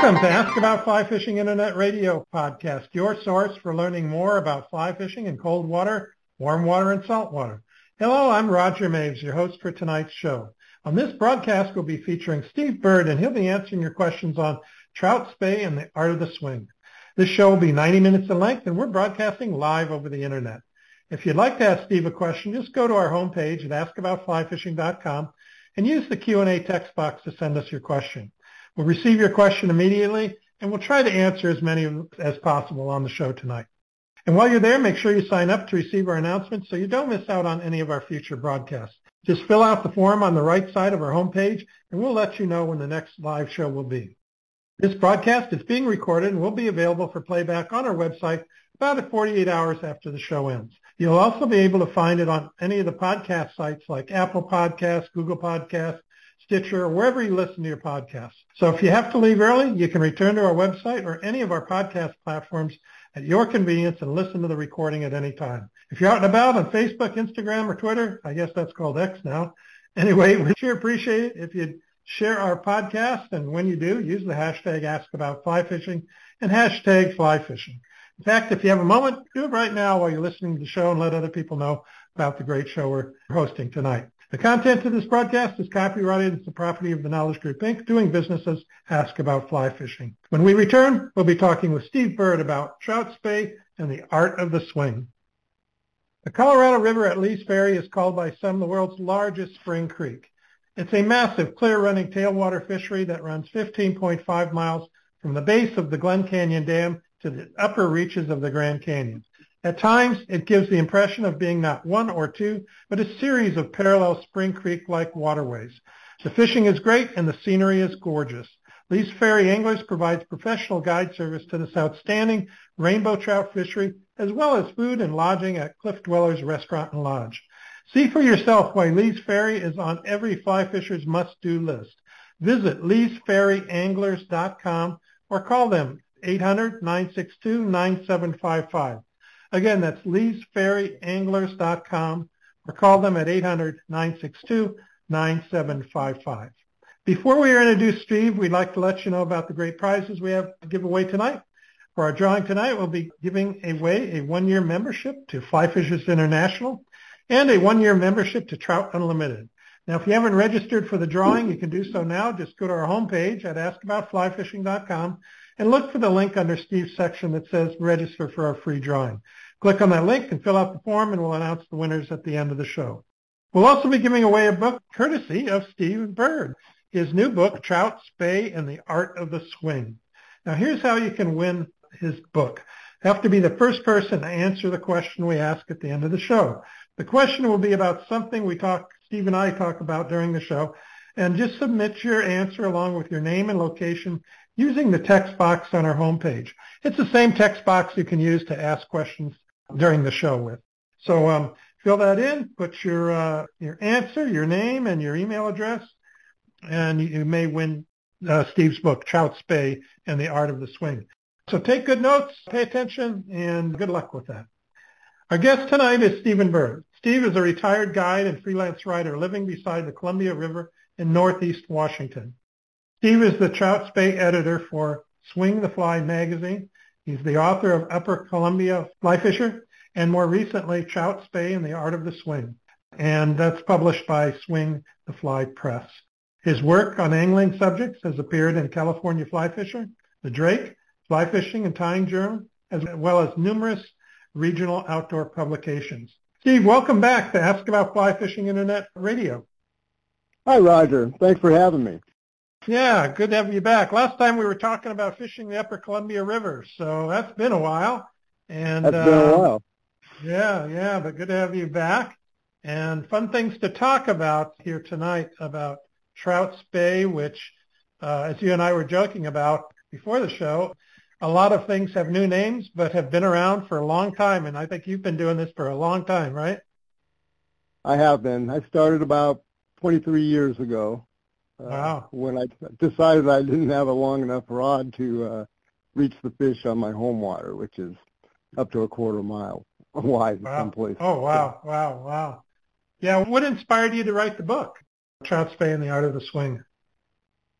Welcome to Ask About Fly Fishing Internet Radio podcast, your source for learning more about fly fishing in cold water, warm water, and salt water. Hello, I'm Roger Maves, your host for tonight's show. On this broadcast, we'll be featuring Steve Bird, and he'll be answering your questions on trout spey and the art of the swing. This show will be 90 minutes in length, and we're broadcasting live over the internet. If you'd like to ask Steve a question, just go to our homepage at askaboutflyfishing.com and use the Q&A text box to send us your question. We'll receive your question immediately, and we'll try to answer as many as possible on the show tonight. And while you're there, make sure you sign up to receive our announcements so you don't miss out on any of our future broadcasts. Just fill out the form on the right side of our homepage, and we'll let you know when the next live show will be. This broadcast is being recorded and will be available for playback on our website about 48 hours after the show ends. You'll also be able to find it on any of the podcast sites like Apple Podcasts, Google Podcasts, Stitcher, wherever you listen to your podcasts. So if you have to leave early, you can return to our website or any of our podcast platforms at your convenience and listen to the recording at any time. If you're out and about on Facebook, Instagram, or Twitter, I guess that's called X now. Anyway, we sure appreciate it if you'd share our podcast, and when you do, use the hashtag AskAboutFlyFishing and hashtag FlyFishing. In fact, if you have a moment, do it right now while you're listening to the show and let other people know about the great show we're hosting tonight. The content of this broadcast is copyrighted as the property of the Knowledge Group, Inc., doing business as Ask About Fly Fishing. When we return, we'll be talking with Steve Bird about trout spey and the art of the swing. The Colorado River at Lee's Ferry is called by some the world's largest spring creek. It's a massive, clear-running tailwater fishery that runs 15.5 miles from the base of the Glen Canyon Dam to the upper reaches of the Grand Canyon. At times, it gives the impression of being not one or two, but a series of parallel Spring Creek-like waterways. The fishing is great and the scenery is gorgeous. Lee's Ferry Anglers provides professional guide service to this outstanding rainbow trout fishery, as well as food and lodging at Cliff Dwellers Restaurant and Lodge. See for yourself why Lee's Ferry is on every fly fisher's must-do list. Visit leesferryanglers.com or call them 800-962-9755. Again, that's leesferryanglers.com or call them at 800-962-9755. Before we introduce Steve, we'd like to let you know about the great prizes we have to give away tonight. For our drawing tonight, we'll be giving away a one-year membership to Fly Fishers International and a one-year membership to Trout Unlimited. Now, if you haven't registered for the drawing, you can do so now. Just go to our homepage at askaboutflyfishing.com and look for the link under Steve's section that says register for our free drawing. Click on that link and fill out the form and we'll announce the winners at the end of the show. We'll also be giving away a book courtesy of Steve Bird, his new book, Trout, Spey, and the Art of the Swing. Now here's how you can win his book. You have to be the first person to answer the question we ask at the end of the show. The question will be about something we talk, Steve and I talk about during the show, and just submit your answer along with your name and location using the text box on our homepage. It's the same text box you can use to ask questions during the show with. So um, fill that in, put your uh, your answer, your name, and your email address, and you may win uh, Steve's book, Trout Spey and the Art of the Swing. So take good notes, pay attention, and good luck with that. Our guest tonight is Stephen Bird. Steve is a retired guide and freelance writer living beside the Columbia River in northeast Washington. Steve is the trout spey editor for Swing the Fly magazine. He's the author of Upper Columbia Fly Fisher and more recently Trout Spey and the Art of the Swing. And that's published by Swing the Fly Press. His work on angling subjects has appeared in California Fly Fisher, The Drake, Fly Fishing and Tying Journal, as well as numerous regional outdoor publications. Steve, welcome back to Ask About Fly Fishing Internet Radio. Hi, Roger. Thanks for having me. Yeah, good to have you back. Last time we were talking about fishing the Upper Columbia River, so that's been a while. And that's been uh, a while. Yeah, yeah, but good to have you back. And fun things to talk about here tonight about Trout Spey, which, uh, as you and I were joking about before the show, a lot of things have new names, but have been around for a long time. And I think you've been doing this for a long time, right? I have been. I started about 23 years ago. Uh, wow. When I decided I didn't have a long enough rod to uh, reach the fish on my home water, which is up to a quarter mile wide wow. someplace. Oh, wow, wow, wow. Yeah, what inspired you to write the book, Trout Spey and the Art of the Swing?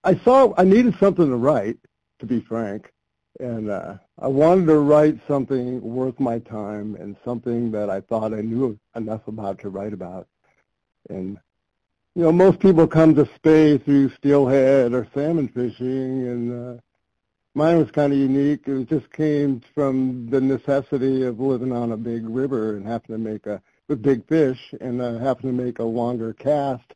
I saw I needed something to write, to be frank. And uh, I wanted to write something worth my time and something that I thought I knew enough about to write about. And you know, most people come to Spey through steelhead or salmon fishing, and uh, mine was kind of unique. It just came from the necessity of living on a big river and having to make a with big fish and uh, having to make a longer cast,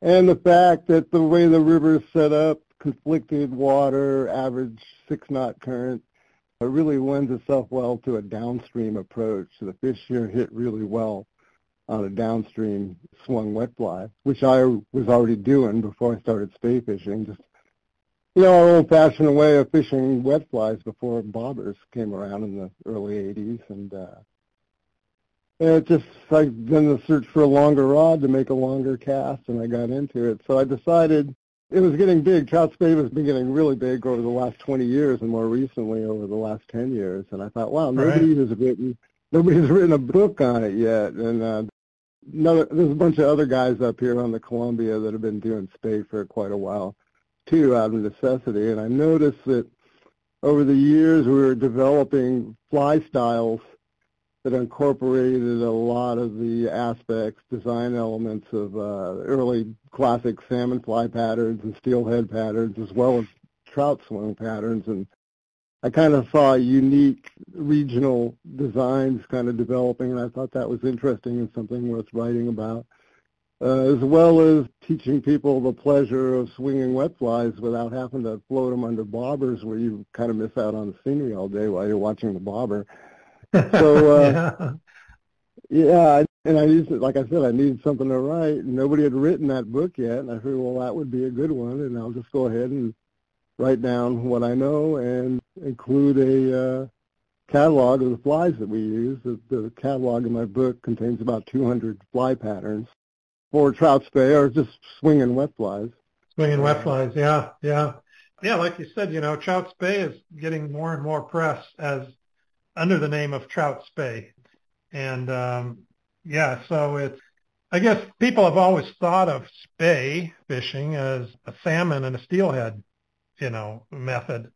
and the fact that the way the river is set up, conflicted water, average six knot current, it really lends itself well to a downstream approach. So the fish here hit really well on a downstream swung wet fly, which I was already doing before I started Spey fishing. Just you know, our old-fashioned way of fishing wet flies before bobbers came around in the early '80s, and uh, it just I then the search for a longer rod to make a longer cast, and I got into it. So I decided it was getting big. Trout Spey has been getting really big over the last 20 years, and more recently over the last 10 years. And I thought, wow, nobody right. has written nobody's written a book on it yet, and uh, another, there's a bunch of other guys up here on the Columbia that have been doing Spey for quite a while, too, out of necessity. And I noticed that over the years we were developing fly styles that incorporated a lot of the aspects, design elements of uh, early classic salmon fly patterns and steelhead patterns, as well as trout swing patterns. And I kind of saw unique regional designs kind of developing, and I thought that was interesting and something worth writing about, uh, as well as teaching people the pleasure of swinging wet flies without having to float them under bobbers where you kind of miss out on the scenery all day while you're watching the bobber. So, uh, yeah. yeah, and I needed, like I said, I needed something to write. Nobody had written that book yet, and I figured, well, that would be a good one, and I'll just go ahead and write down what I know and include a uh, catalog of the flies that we use. The, the catalog in my book contains about 200 fly patterns for trout spey or just swinging wet flies. Swinging wet flies, yeah, yeah. Yeah, like you said, you know, trout spey is getting more and more press as under the name of trout spey. And um, yeah, so it's I guess people have always thought of spey fishing as a salmon and a steelhead you know, method.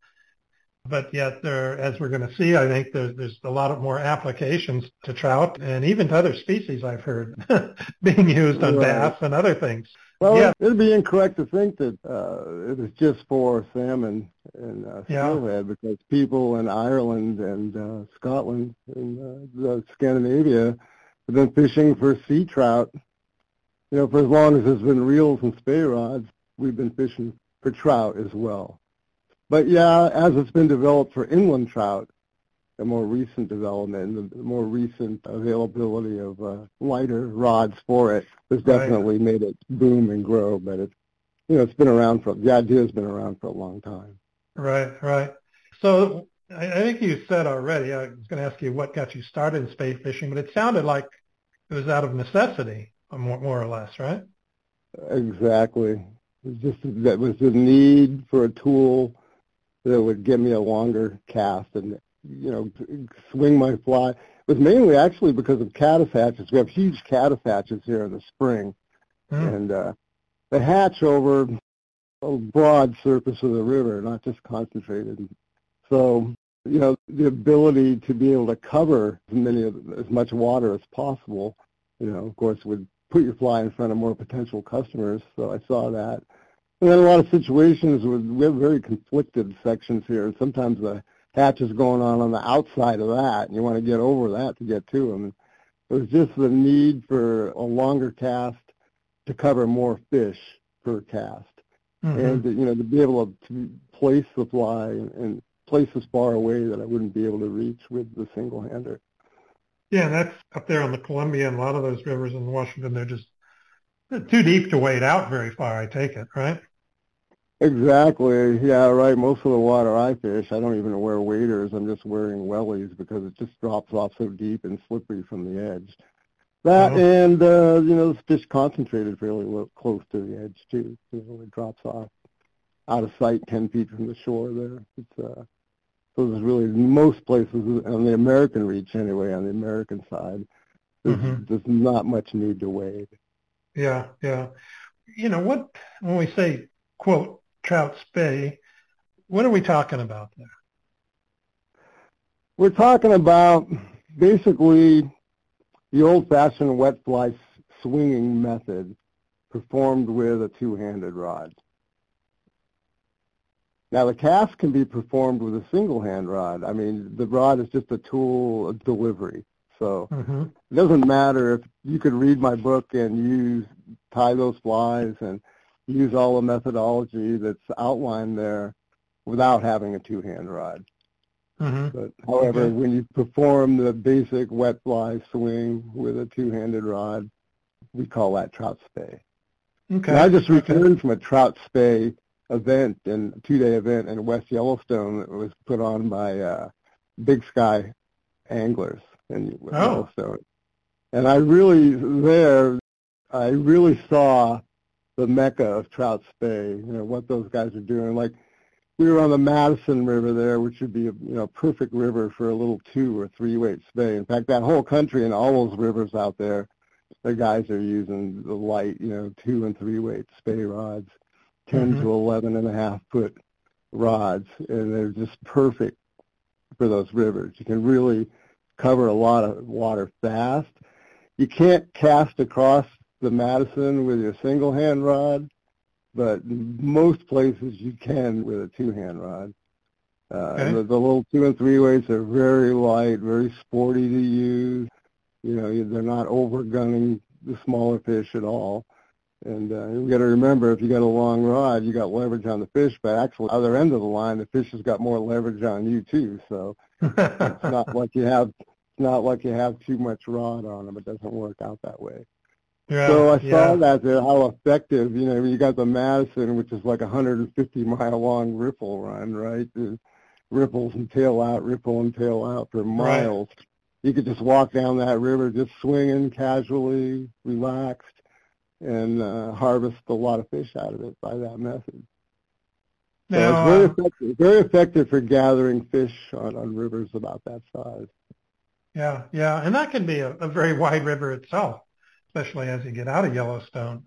But yet there, as we're going to see, I think there's, there's a lot of more applications to trout and even to other species I've heard being used on right. bass and other things. Well, yeah. it'd be incorrect to think that uh, it was just for salmon and uh, steelhead yeah. because people in Ireland and uh, Scotland and uh, Scandinavia have been fishing for sea trout. You know, for as long as there's been reels and Spey rods, we've been fishing for trout as well. But yeah, as it's been developed for inland trout, the more recent development, the more recent availability of uh, lighter rods for it has definitely right. made it boom and grow. But it's you know it's been around for the idea has been around for a long time. Right, right. So I, I think you said already. I was going to ask you what got you started in Spey fishing, but it sounded like it was out of necessity, more, more or less, right? Exactly. Just that was the need for a tool that would give me a longer cast and you know swing my fly. It was mainly actually because of caddis hatches. We have huge caddis hatches here in the spring, mm. and uh, they hatch over a broad surface of the river, not just concentrated. So you know the ability to be able to cover as many of, as much water as possible. You know, of course, would put your fly in front of more potential customers. So I saw that. And then a lot of situations with we have very conflicted sections here, and sometimes the hatch is going on on the outside of that, and you want to get over that to get to them. It was just the need for a longer cast to cover more fish per cast, mm-hmm. and you know to be able to place the fly and, and place as far away that I wouldn't be able to reach with the single hander. Yeah, that's up there on the Columbia and a lot of those rivers in Washington. They're just too deep to wade out very far, I take it, right? Exactly. Yeah, right. Most of the water I fish, I don't even wear waders. I'm just wearing wellies because it just drops off so deep and slippery from the edge. That uh-huh. and uh, you know, the fish concentrated fairly close to the edge too. You know, it drops off out of sight, ten feet from the shore. There, it's uh, so there's really most places on the American reach anyway. On the American side, there's, mm-hmm. there's not much need to wade. Yeah, yeah. You know what? When we say quote trout Spey, what are we talking about there? We're talking about basically the old-fashioned wet fly swinging method performed with a two-handed rod. Now the cast can be performed with a single hand rod. I mean, the rod is just a tool of delivery. So mm-hmm. it doesn't matter if you could read my book and use tie those flies and use all the methodology that's outlined there without having a two hand rod. Mm-hmm. But however, okay. when you perform the basic wet fly swing with a two handed rod, we call that trout spey. Okay. And I just returned okay. from a trout spey event and two day event in West Yellowstone that was put on by uh, Big Sky anglers in oh. Yellowstone. And I really there I really saw the mecca of trout spey, you know, what those guys are doing. Like we were on the Madison River there, which would be a you know perfect river for a little two or three weight spey. In fact, that whole country and all those rivers out there, the guys are using the light, you know, two and three weight spey rods. 10 mm-hmm. to 11 and a half foot rods, and they're just perfect for those rivers. You can really cover a lot of water fast. You can't cast across the Madison with your single hand rod, but most places you can with a two hand rod. Uh, okay. the, the little two and three weights are very light, very sporty to use. You know, they're not over gunning the smaller fish at all. And uh, you got to remember, if you got a long rod, you got leverage on the fish, but actually, the other end of the line, the fish has got more leverage on you too. So it's not like you have, it's not like you have too much rod on them. It doesn't work out that way. Yeah, so I saw yeah. that there, how effective. You know, you got the Madison, which is like a 150 mile long ripple run, right? The ripples and tail out, ripple and tail out for miles. Right. You could just walk down that river, just swinging casually, relaxed and uh, harvest a lot of fish out of it by that method. So now, it's very effective, very effective for gathering fish on, on rivers about that size. Yeah, yeah, and that can be a, a very wide river itself, especially as you get out of Yellowstone.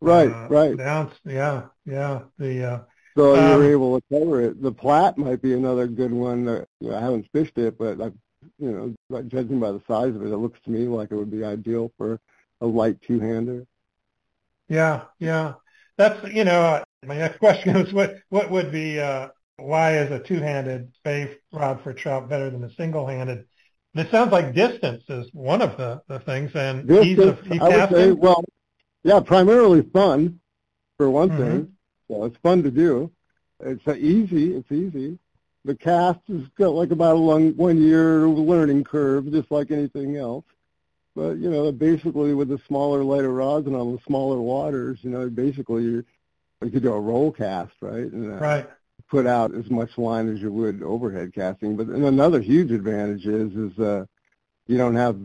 Right, uh, right. Down, yeah, yeah. The uh, so um, you're able to cover it. The Platte might be another good one. That, you know, I haven't fished it, but I, you know, judging by the size of it, it looks to me like it would be ideal for a light two-hander. Yeah, yeah. That's you know my next question is what what would be uh, why is a two-handed spey rod for trout better than a single-handed? And it sounds like distance is one of the, the things and distance, ease of ease I would say, well, yeah, primarily fun for one mm-hmm. thing. So it's fun to do. It's easy. It's easy. The cast has got like about a long, one year learning curve, just like anything else. But you know, basically with the smaller, lighter rods and on the smaller waters, you know, basically you you could do a roll cast, right? And, uh, right. Put out as much line as you would overhead casting. But and another huge advantage is is uh, you don't have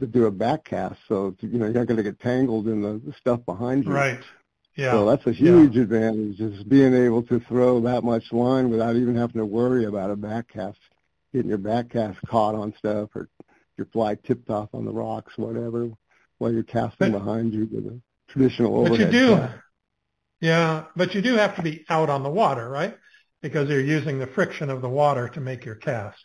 to do a back cast, so you know you're not going to get tangled in the, the stuff behind you. Right. Yeah. So that's a huge yeah. advantage, is being able to throw that much line without even having to worry about a back cast, getting your back cast caught on stuff or your fly tipped off on the rocks, whatever, while you're casting but, behind you with a traditional overhead. But you do, cast. Yeah, but you do have to be out on the water, right? Because you're using the friction of the water to make your cast.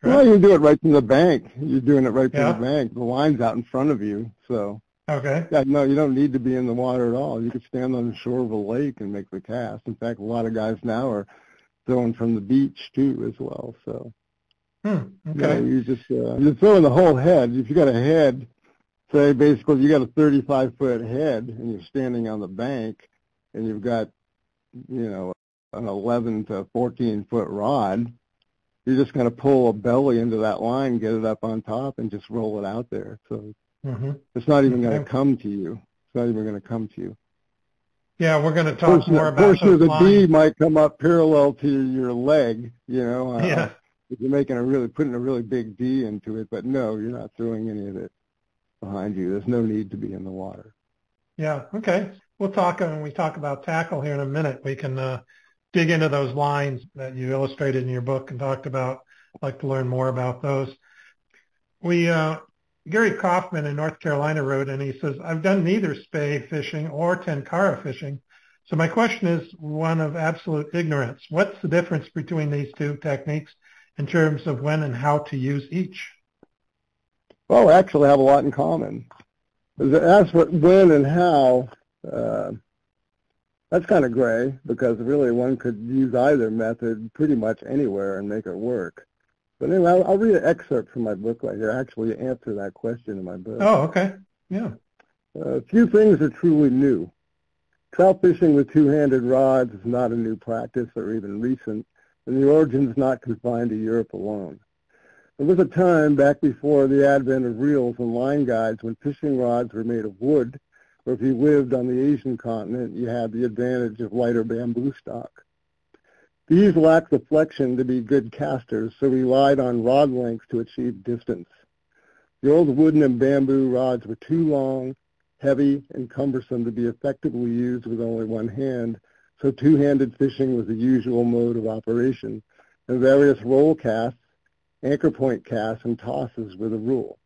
Correct? Well, you do it right from the bank. You're doing it right from yeah. the bank. The line's out in front of you, so. Okay. Yeah, no, you don't need to be in the water at all. You could stand on the shore of a lake and make the cast. In fact, a lot of guys now are throwing from the beach too, as well. So. Hmm, okay. You, you just uh, you're throwing the whole head. If you got a head, say basically you got a 35 foot head and you're standing on the bank, and you've got you know an 11 to 14 foot rod, you're just going to pull a belly into that line, get it up on top, and just roll it out there. So mm-hmm. it's not even going to come to you. It's not even going to come to you. Yeah, we're going to talk portion, more about portion of the lines. D might come up parallel to your leg. You know. Uh, yeah if you're making a really putting a really big D into it, but no, you're not throwing any of it behind you. There's no need to be in the water. Yeah. Okay. We'll talk when we talk about tackle here in a minute. We can uh, dig into those lines that you illustrated in your book and talked about. I'd like to learn more about those. We uh, Gary Kaufman in North Carolina wrote, and he says, "I've done neither spay fishing or tenkara fishing, So my question is one of absolute ignorance. What's the difference between these two techniques in terms of when and how to use each? Well, we actually have a lot in common. As for when and how, uh, that's kind of gray because really one could use either method pretty much anywhere and make it work. But anyway, I'll, I'll read an excerpt from my book right here. I actually answer that question in my book. Oh, okay. Yeah. Uh, few things are truly new. Trout fishing with two-handed rods is not a new practice or even recent, and the origin is not confined to Europe alone. There was a time back before the advent of reels and line guides when fishing rods were made of wood or if you lived on the Asian continent, you had the advantage of lighter bamboo stock. These lacked the flexion to be good casters, so relied on rod length to achieve distance. The old wooden and bamboo rods were too long, heavy, and cumbersome to be effectively used with only one hand, so two-handed fishing was the usual mode of operation, and various roll casts, anchor point casts, and tosses were the rule.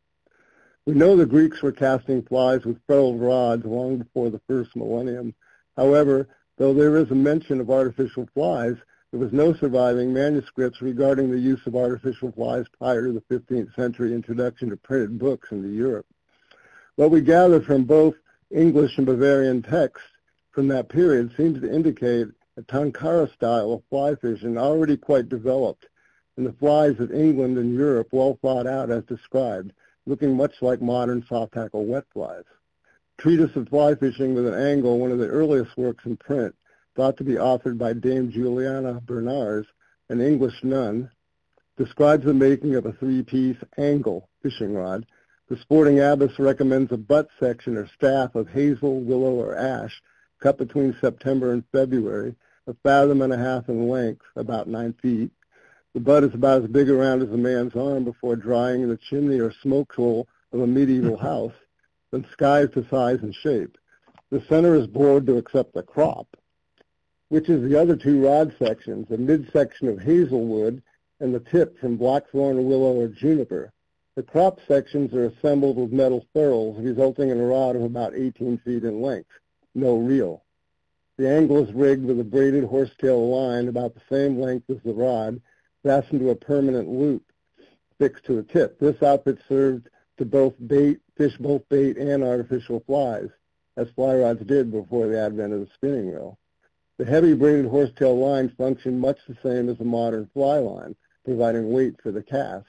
We know the Greeks were casting flies with ferruled rods long before the first millennium. However, though there is a mention of artificial flies, there was no surviving manuscripts regarding the use of artificial flies prior to the 15th century introduction of printed books into Europe. What we gather from both English and Bavarian texts from that period seems to indicate a Tenkara style of fly fishing already quite developed, and the flies of England and Europe well thought out as described, looking much like modern soft tackle wet flies. Treatise of Fly Fishing with an Angle, one of the earliest works in print, thought to be authored by Dame Juliana Berners, an English nun, describes the making of a three-piece angle fishing rod. The sporting abbess recommends a butt section or staff of hazel, willow, or ash cut between September and February, a fathom and a half in length, about nine feet, the butt is about as big around as a man's arm before drying in the chimney or smoke hole of a medieval house, then skies to size and shape. The center is bored to accept the crop, which is the other two rod sections, the midsection of hazelwood and the tip from blackthorn, willow, or juniper. The crop sections are assembled with metal ferrules, resulting in a rod of about 18 feet in length. No reel. The angle is rigged with a braided horsetail line about the same length as the rod fastened to a permanent loop fixed to a tip. This outfit served to both bait, fish both bait and artificial flies, as fly rods did before the advent of the spinning reel. The heavy braided horsetail line functioned much the same as a modern fly line, providing weight for the cast.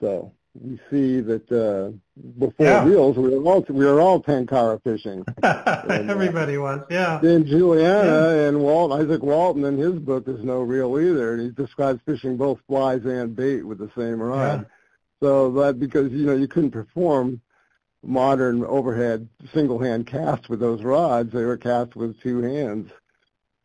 So we see that uh, before yeah. reels, we were all we were all tenkara fishing. and, Everybody uh, was, yeah. Then Juliana yeah. and Walt Izaak Walton in his book is no reel either, and he describes fishing both flies and bait with the same rod. Yeah. So that because you know you couldn't perform modern overhead single hand casts with those rods, they were cast with two hands.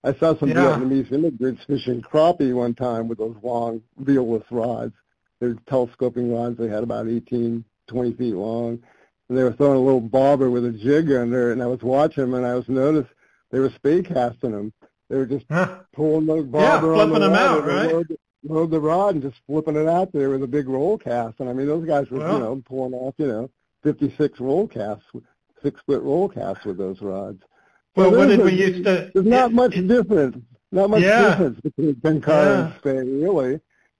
I saw some. Vietnamese immigrants fishing crappie one time with those long reelless rods. They're telescoping rods. They had about 18, 20 feet long. And they were throwing a little bobber with a jig under it. And I was watching them, and I was noticed they were spey casting them. They were just huh. pulling the bobber yeah, flipping on them the out, right? Load, load the rod and just flipping it out there with a big roll cast. And I mean, those guys were, well, you know, pulling off, you know, 56 roll casts, six foot roll casts with those rods. Well, what did we used to? There's not much difference. Not much yeah. difference between tenkara yeah. and spey, really.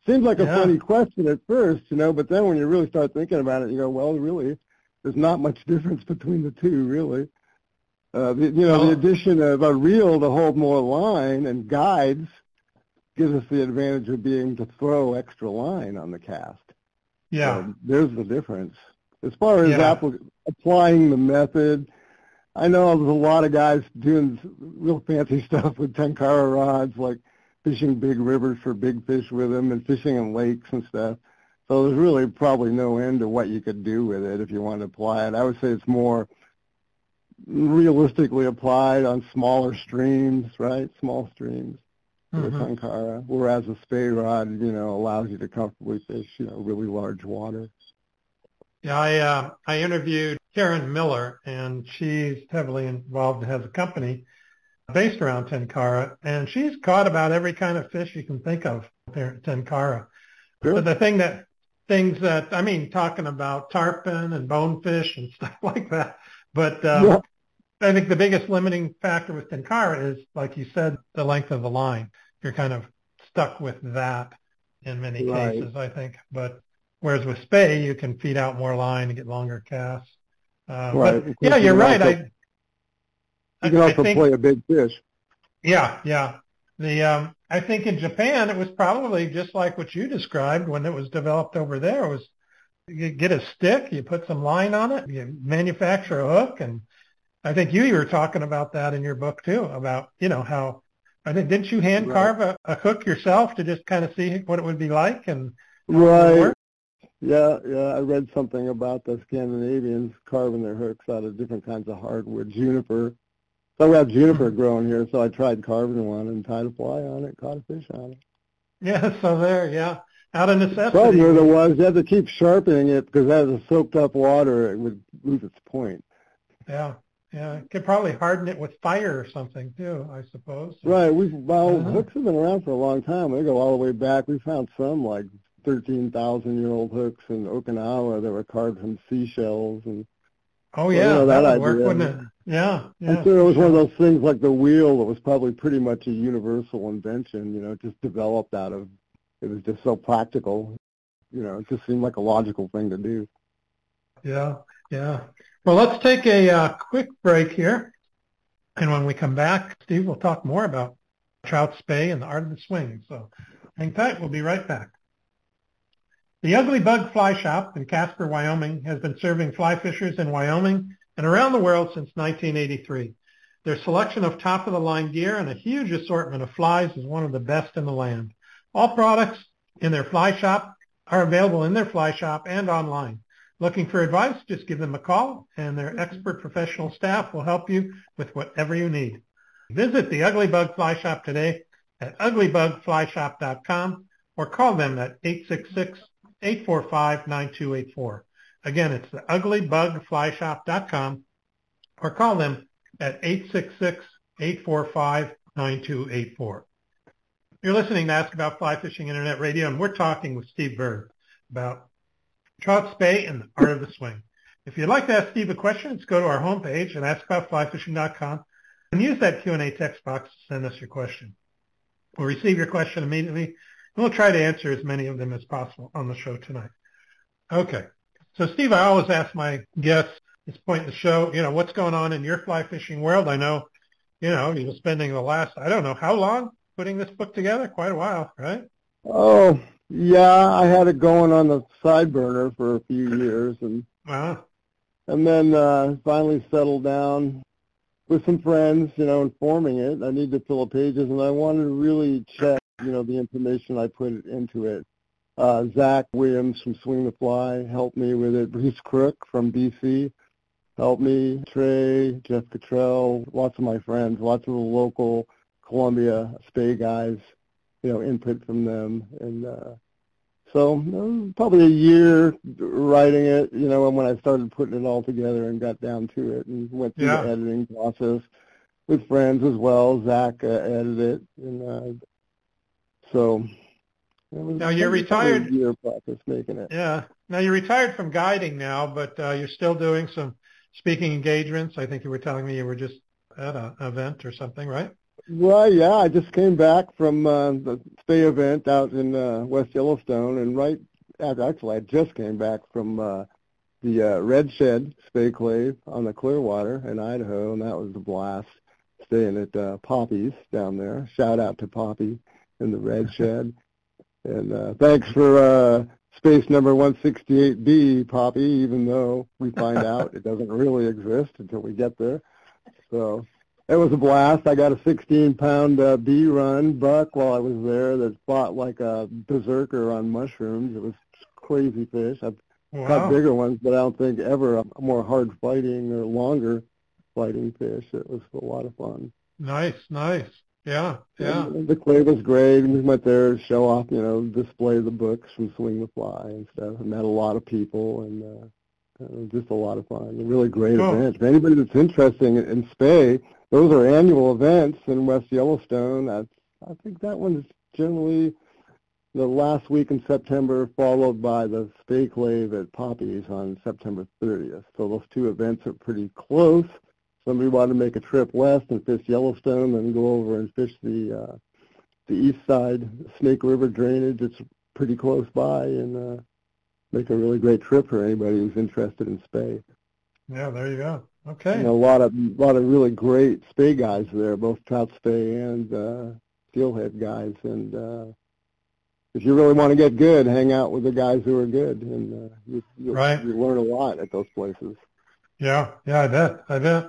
Seems like a yeah. funny question at first, you know, but then when you really start thinking about it, you go, well, really, there's not much difference between the two, really. Uh, the, you know, well, the addition of a reel to hold more line and guides gives us the advantage of being to throw extra line on the cast. Yeah. So there's the difference. As far as yeah. applying the method, I know there's a lot of guys doing real fancy stuff with tenkara rods, like fishing big rivers for big fish with them and fishing in lakes and stuff. So there's really probably no end to what you could do with it if you want to apply it. I would say it's more realistically applied on smaller streams, right? Small streams mm-hmm. tenkara, whereas a spey rod, you know, allows you to comfortably fish, you know, really large water. Yeah, I uh, I interviewed Karen Miller, and she's heavily involved, has a company based around tenkara, and she's caught about every kind of fish you can think of tenkara. Sure. But the thing that things that I mean, talking about tarpon and bonefish and stuff like that. But um, yeah. I think the biggest limiting factor with Tenkara is, like you said, the length of the line. You're kind of stuck with that in many right. cases, I think. But whereas with spey, you can feed out more line and get longer casts. Uh, right. But, yeah, you're right. I, you can also think, play a big fish. Yeah, yeah. The um, I think in Japan it was probably just like what you described when it was developed over there. It was you get a stick, you put some line on it, you manufacture a hook, and I think you, you were talking about that in your book too, about you know how I think didn't you hand carve a, a hook yourself to just kind of see what it would be like and right. Yeah, yeah, I read something about the Scandinavians carving their hooks out of different kinds of hardwood, juniper. So we have juniper growing here, so I tried carving one and tied a fly on it, caught a fish on it. Yeah, so there, yeah out of necessity. The problem with it was you had to keep sharpening it because as it soaked up water, it would lose its point. Yeah, yeah. Could probably harden it with fire or something too, I suppose. Right. We've well, uh-huh. hooks have been around for a long time. They go all the way back. We found some like thirteen thousand year old hooks in Okinawa that were carved from seashells and. Oh yeah, you know, that, that would work, wouldn't it? Yeah, yeah. I'm sure it was one of those things like the wheel that was probably pretty much a universal invention. You know, just developed out of it was just so practical. You know, it just seemed like a logical thing to do. Yeah, yeah. Well, let's take a uh, quick break here. And when we come back, Steve will talk more about trout spey and the art of the swing. So hang tight. We'll be right back. The Ugly Bug Fly Shop in Casper, Wyoming has been serving fly fishers in Wyoming and around the world since 1983. Their selection of top-of-the-line gear and a huge assortment of flies is one of the best in the land. All products in their fly shop are available in their fly shop and online. Looking for advice? Just give them a call and their expert professional staff will help you with whatever you need. Visit the Ugly Bug Fly Shop today at uglybugflyshop.com or call them at 866-845-9284. Again, it's the uglybugflyshop.com or call them at 866-845-9284. You're listening to Ask About Fly Fishing Internet Radio, and we're talking with Steve Bird about trout spey and the art of the swing. If you'd like to ask Steve a question, just go to our homepage at askaboutflyfishing.com and use that Q&A text box to send us your question. We'll receive your question immediately, we'll try to answer as many of them as possible on the show tonight. Okay. So, Steve, I always ask my guests at this point in the show, you know, what's going on in your fly fishing world? I know, you know, you've been spending the last, I don't know, how long putting this book together? Quite a while, right? Oh, yeah. I had it going on the side burner for a few years, and wow. and then uh, finally settled down with some friends, you know, informing it. I needed to fill the pages, and I wanted to really check, you know, the information I put into it. Uh, Zach Williams from Swing the Fly helped me with it. Bruce Crook from BC helped me. Trey, Jeff Cottrell, lots of my friends, lots of the local Columbia Spey guys, you know, input from them. And uh, so uh, probably a year writing it, you know, and when I started putting it all together and got down to it and went through yeah. the editing process with friends as well. Zach uh, edited it. And uh, so now you're retired. Year process making it. Yeah. Now you're retired from guiding now, but uh, you're still doing some speaking engagements. I think you were telling me you were just at an event or something, right? Well, yeah, I just came back from uh, the Spey event out in uh, West Yellowstone, and right after, actually, I just came back from uh, the uh, Red Shed Spey Clave on the Clearwater in Idaho, and that was a blast. Staying at uh, Poppy's down there. Shout out to Poppy in the Red Shed, and uh, thanks for uh, space number 168B, Poppy. Even though we find out it doesn't really exist until we get there, so it was a blast. I got a 16-pound uh, B-run buck while I was there that fought like a berserker on mushrooms. It was crazy fish. I've wow. caught bigger ones, but I don't think ever a more hard fighting or longer fighting fish. It was a lot of fun. Nice, nice. Yeah, yeah. And the clay was great. We went there to show off, you know, display the books from Swing the Fly and stuff. I met a lot of people and uh, it was just a lot of fun. A really great oh. event. For anybody that's interested in, in Spey, those are annual events in West Yellowstone. I, I think that one's generally the last week in September, followed by the Spey Clave at Poppy's on September 30th. So those two events are pretty close. Somebody wanted to make a trip west and fish Yellowstone, then go over and fish the uh, the east side Snake River drainage. It's pretty close by, and uh, make a really great trip for anybody who's interested in spey. Yeah, there you go. Okay. Know, a lot of a lot of really great spey guys there, both trout spey and uh, steelhead guys, and uh, if you really want to get good, hang out with the guys who are good, and uh, you, you, right. you learn a lot at those places. Yeah, yeah, I bet, I bet.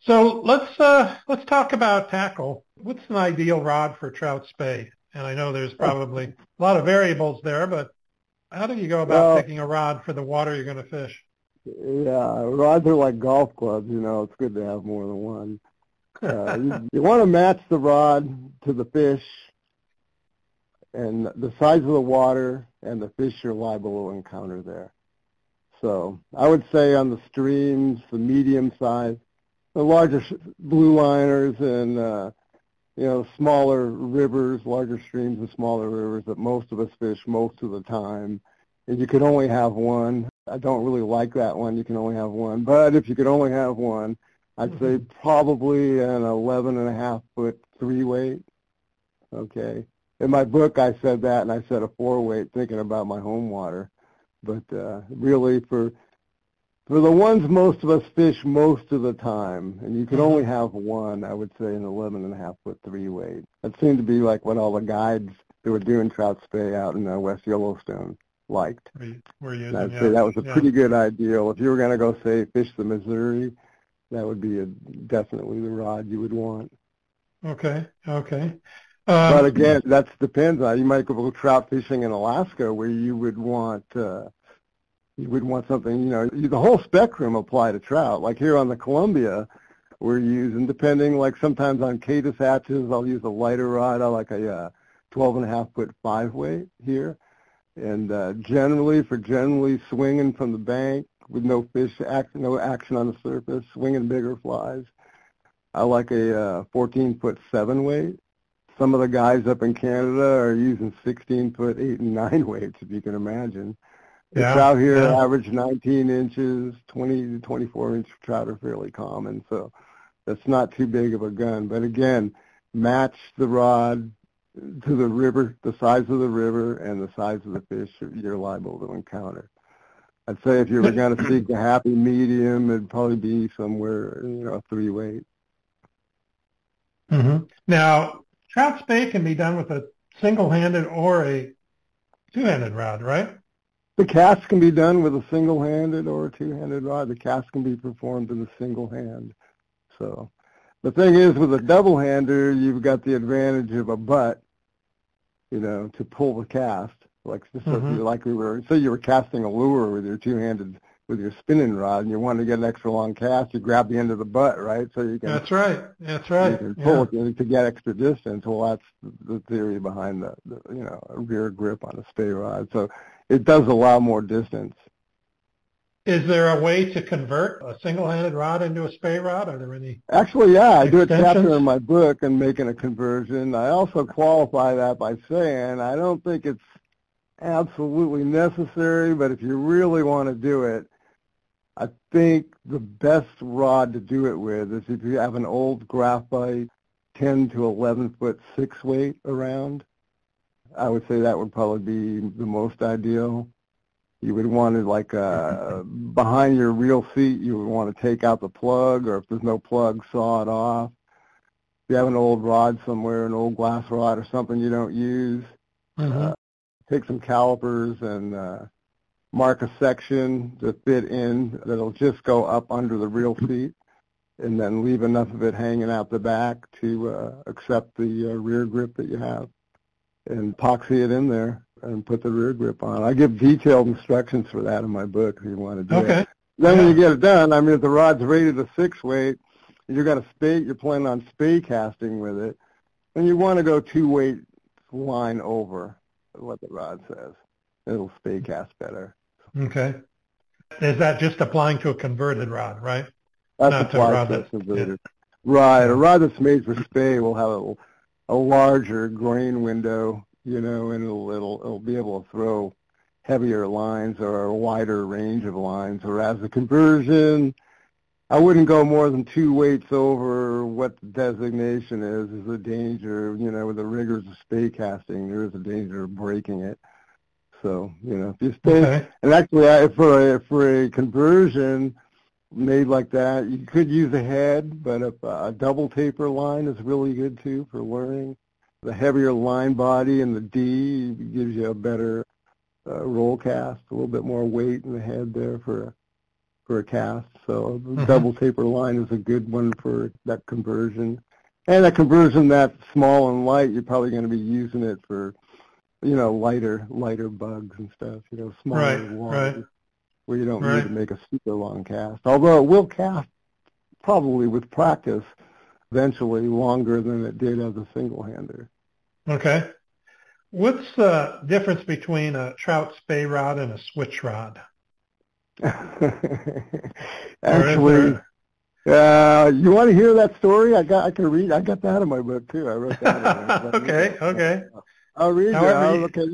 So let's uh, let's talk about tackle. What's an ideal rod for trout spey? And I know there's probably a lot of variables there, but how do you go about well, picking a rod for the water you're going to fish? Yeah, rods are like golf clubs. You know, it's good to have more than one. Uh, you, you want to match the rod to the fish and the size of the water and the fish you're liable to encounter there. So I would say on the streams, the medium size, the larger blue liners and uh, you know smaller rivers, larger streams and smaller rivers that most of us fish most of the time. And you could only have one. I don't really like that one. You can only have one. But if you could only have one, I'd say mm-hmm. probably an 11 and a half foot three weight. Okay. In my book, I said that, and I said a four weight, thinking about my home water. But uh, really, for for the ones most of us fish most of the time, and you can only mm-hmm. have one, I would say an 11 and a half foot three weight. That seemed to be like what all the guides that were doing trout spey out in uh, West Yellowstone liked. Were using, I'd yeah. say that was a yeah. pretty good ideal. If you were going to go, say, fish the Missouri, that would be a, definitely the rod you would want. Okay, okay. Um, but again, that depends on. You might go trout fishing in Alaska, where you would want uh, you would want something. You know, the whole spectrum apply to trout. Like here on the Columbia, we're using depending. Like sometimes on caddis hatches, I'll use a lighter rod. I like a uh, 12 and a half foot five weight here. And uh, generally, for generally swinging from the bank with no fish, action, no action on the surface, swinging bigger flies, I like a uh, 14 foot seven weight. Some of the guys up in Canada are using 16 foot eight and nine weights, if you can imagine. Yeah, it's out here yeah. average 19 inches, 20 to 24 inch trout are fairly common, so that's not too big of a gun. But again, match the rod to the river, the size of the river, and the size of the fish you're liable to encounter. I'd say if you were going to seek a happy medium, it'd probably be somewhere, you know, three weight. Mm-hmm. Now, trout spey can be done with a single-handed or a two-handed rod, right? The cast can be done with a single-handed or a two-handed rod. The cast can be performed in a single hand. So the thing is, with a double-hander, you've got the advantage of a butt you know, to pull the cast. Like just mm-hmm. like we were, say you were casting a lure with your two-handed with your spinning rod, and you want to get an extra long cast, you grab the end of the butt, right? So you can. That's right. That's right. You can pull yeah. it to get extra distance. Well, that's the theory behind the, the you know rear grip on a spey rod. So it does allow more distance. Is there a way to convert a single-handed rod into a spey rod? Are there any? Actually, yeah, I do a chapter in my book on making a conversion. I also qualify that by saying I don't think it's absolutely necessary, but if you really want to do it, I think the best rod to do it with is if you have an old graphite 10 to 11 foot six weight around. I would say that would probably be the most ideal. You would want to like uh, behind your reel seat you would want to take out the plug or if there's no plug saw it off. If you have an old rod somewhere an old glass rod or something you don't use mm-hmm. uh, take some calipers and uh, mark a section to fit in that'll just go up under the reel seat and then leave enough of it hanging out the back to uh, accept the uh, rear grip that you have and epoxy it in there and put the rear grip on. I give detailed instructions for that in my book if you want to do okay. it. Then yeah. when you get it done, I mean, if the rod's rated a six weight, you're going to spey, you're planning on spey casting with it, and you want to go two weight line over what the rod says. It'll spey cast better. Okay. Is that just applying to a converted rod, right? That's Not applied to a converted. Yeah. Right. A rod that's made for spey will have a, a larger grain window you know, and it'll it'll it'll be able to throw heavier lines or a wider range of lines. Whereas the conversion, I wouldn't go more than two weights over what the designation is. Is a danger, you know, with the rigors of spey casting, there is a danger of breaking it. So, you know, if you stay, okay. and actually, I, for a for a conversion made like that, you could use a head, but a, a double taper line is really good too for luring. The heavier line body and the D gives you a better uh, roll cast, a little bit more weight in the head there for a, for a cast. So the mm-hmm. double taper line is a good one for that conversion. And a conversion that small and light, you're probably going to be using it for you know, lighter lighter bugs and stuff, you know, smaller right, ones right. Where you don't right. need to make a super long cast. Although it will cast probably with practice eventually longer than it did as a single hander. Okay. What's the difference between a trout spey rod and a switch rod? Actually, uh, you want to hear that story? I got I can read. I got that in my book too. I wrote that. okay. Okay. I'll read However, you. Okay,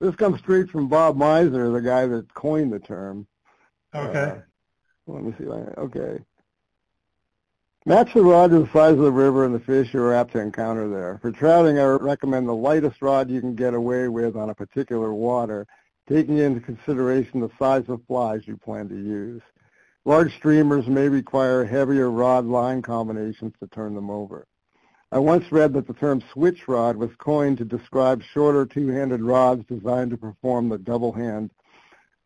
this comes, straight from Bob Meiser, the guy that coined the term. Okay. Uh, let me see. Okay. Match the rod to the size of the river and the fish you are apt to encounter there. For trouting, I recommend the lightest rod you can get away with on a particular water, taking into consideration the size of flies you plan to use. Large streamers may require heavier rod-line combinations to turn them over. I once read that the term switch rod was coined to describe shorter two-handed rods designed to perform the double hand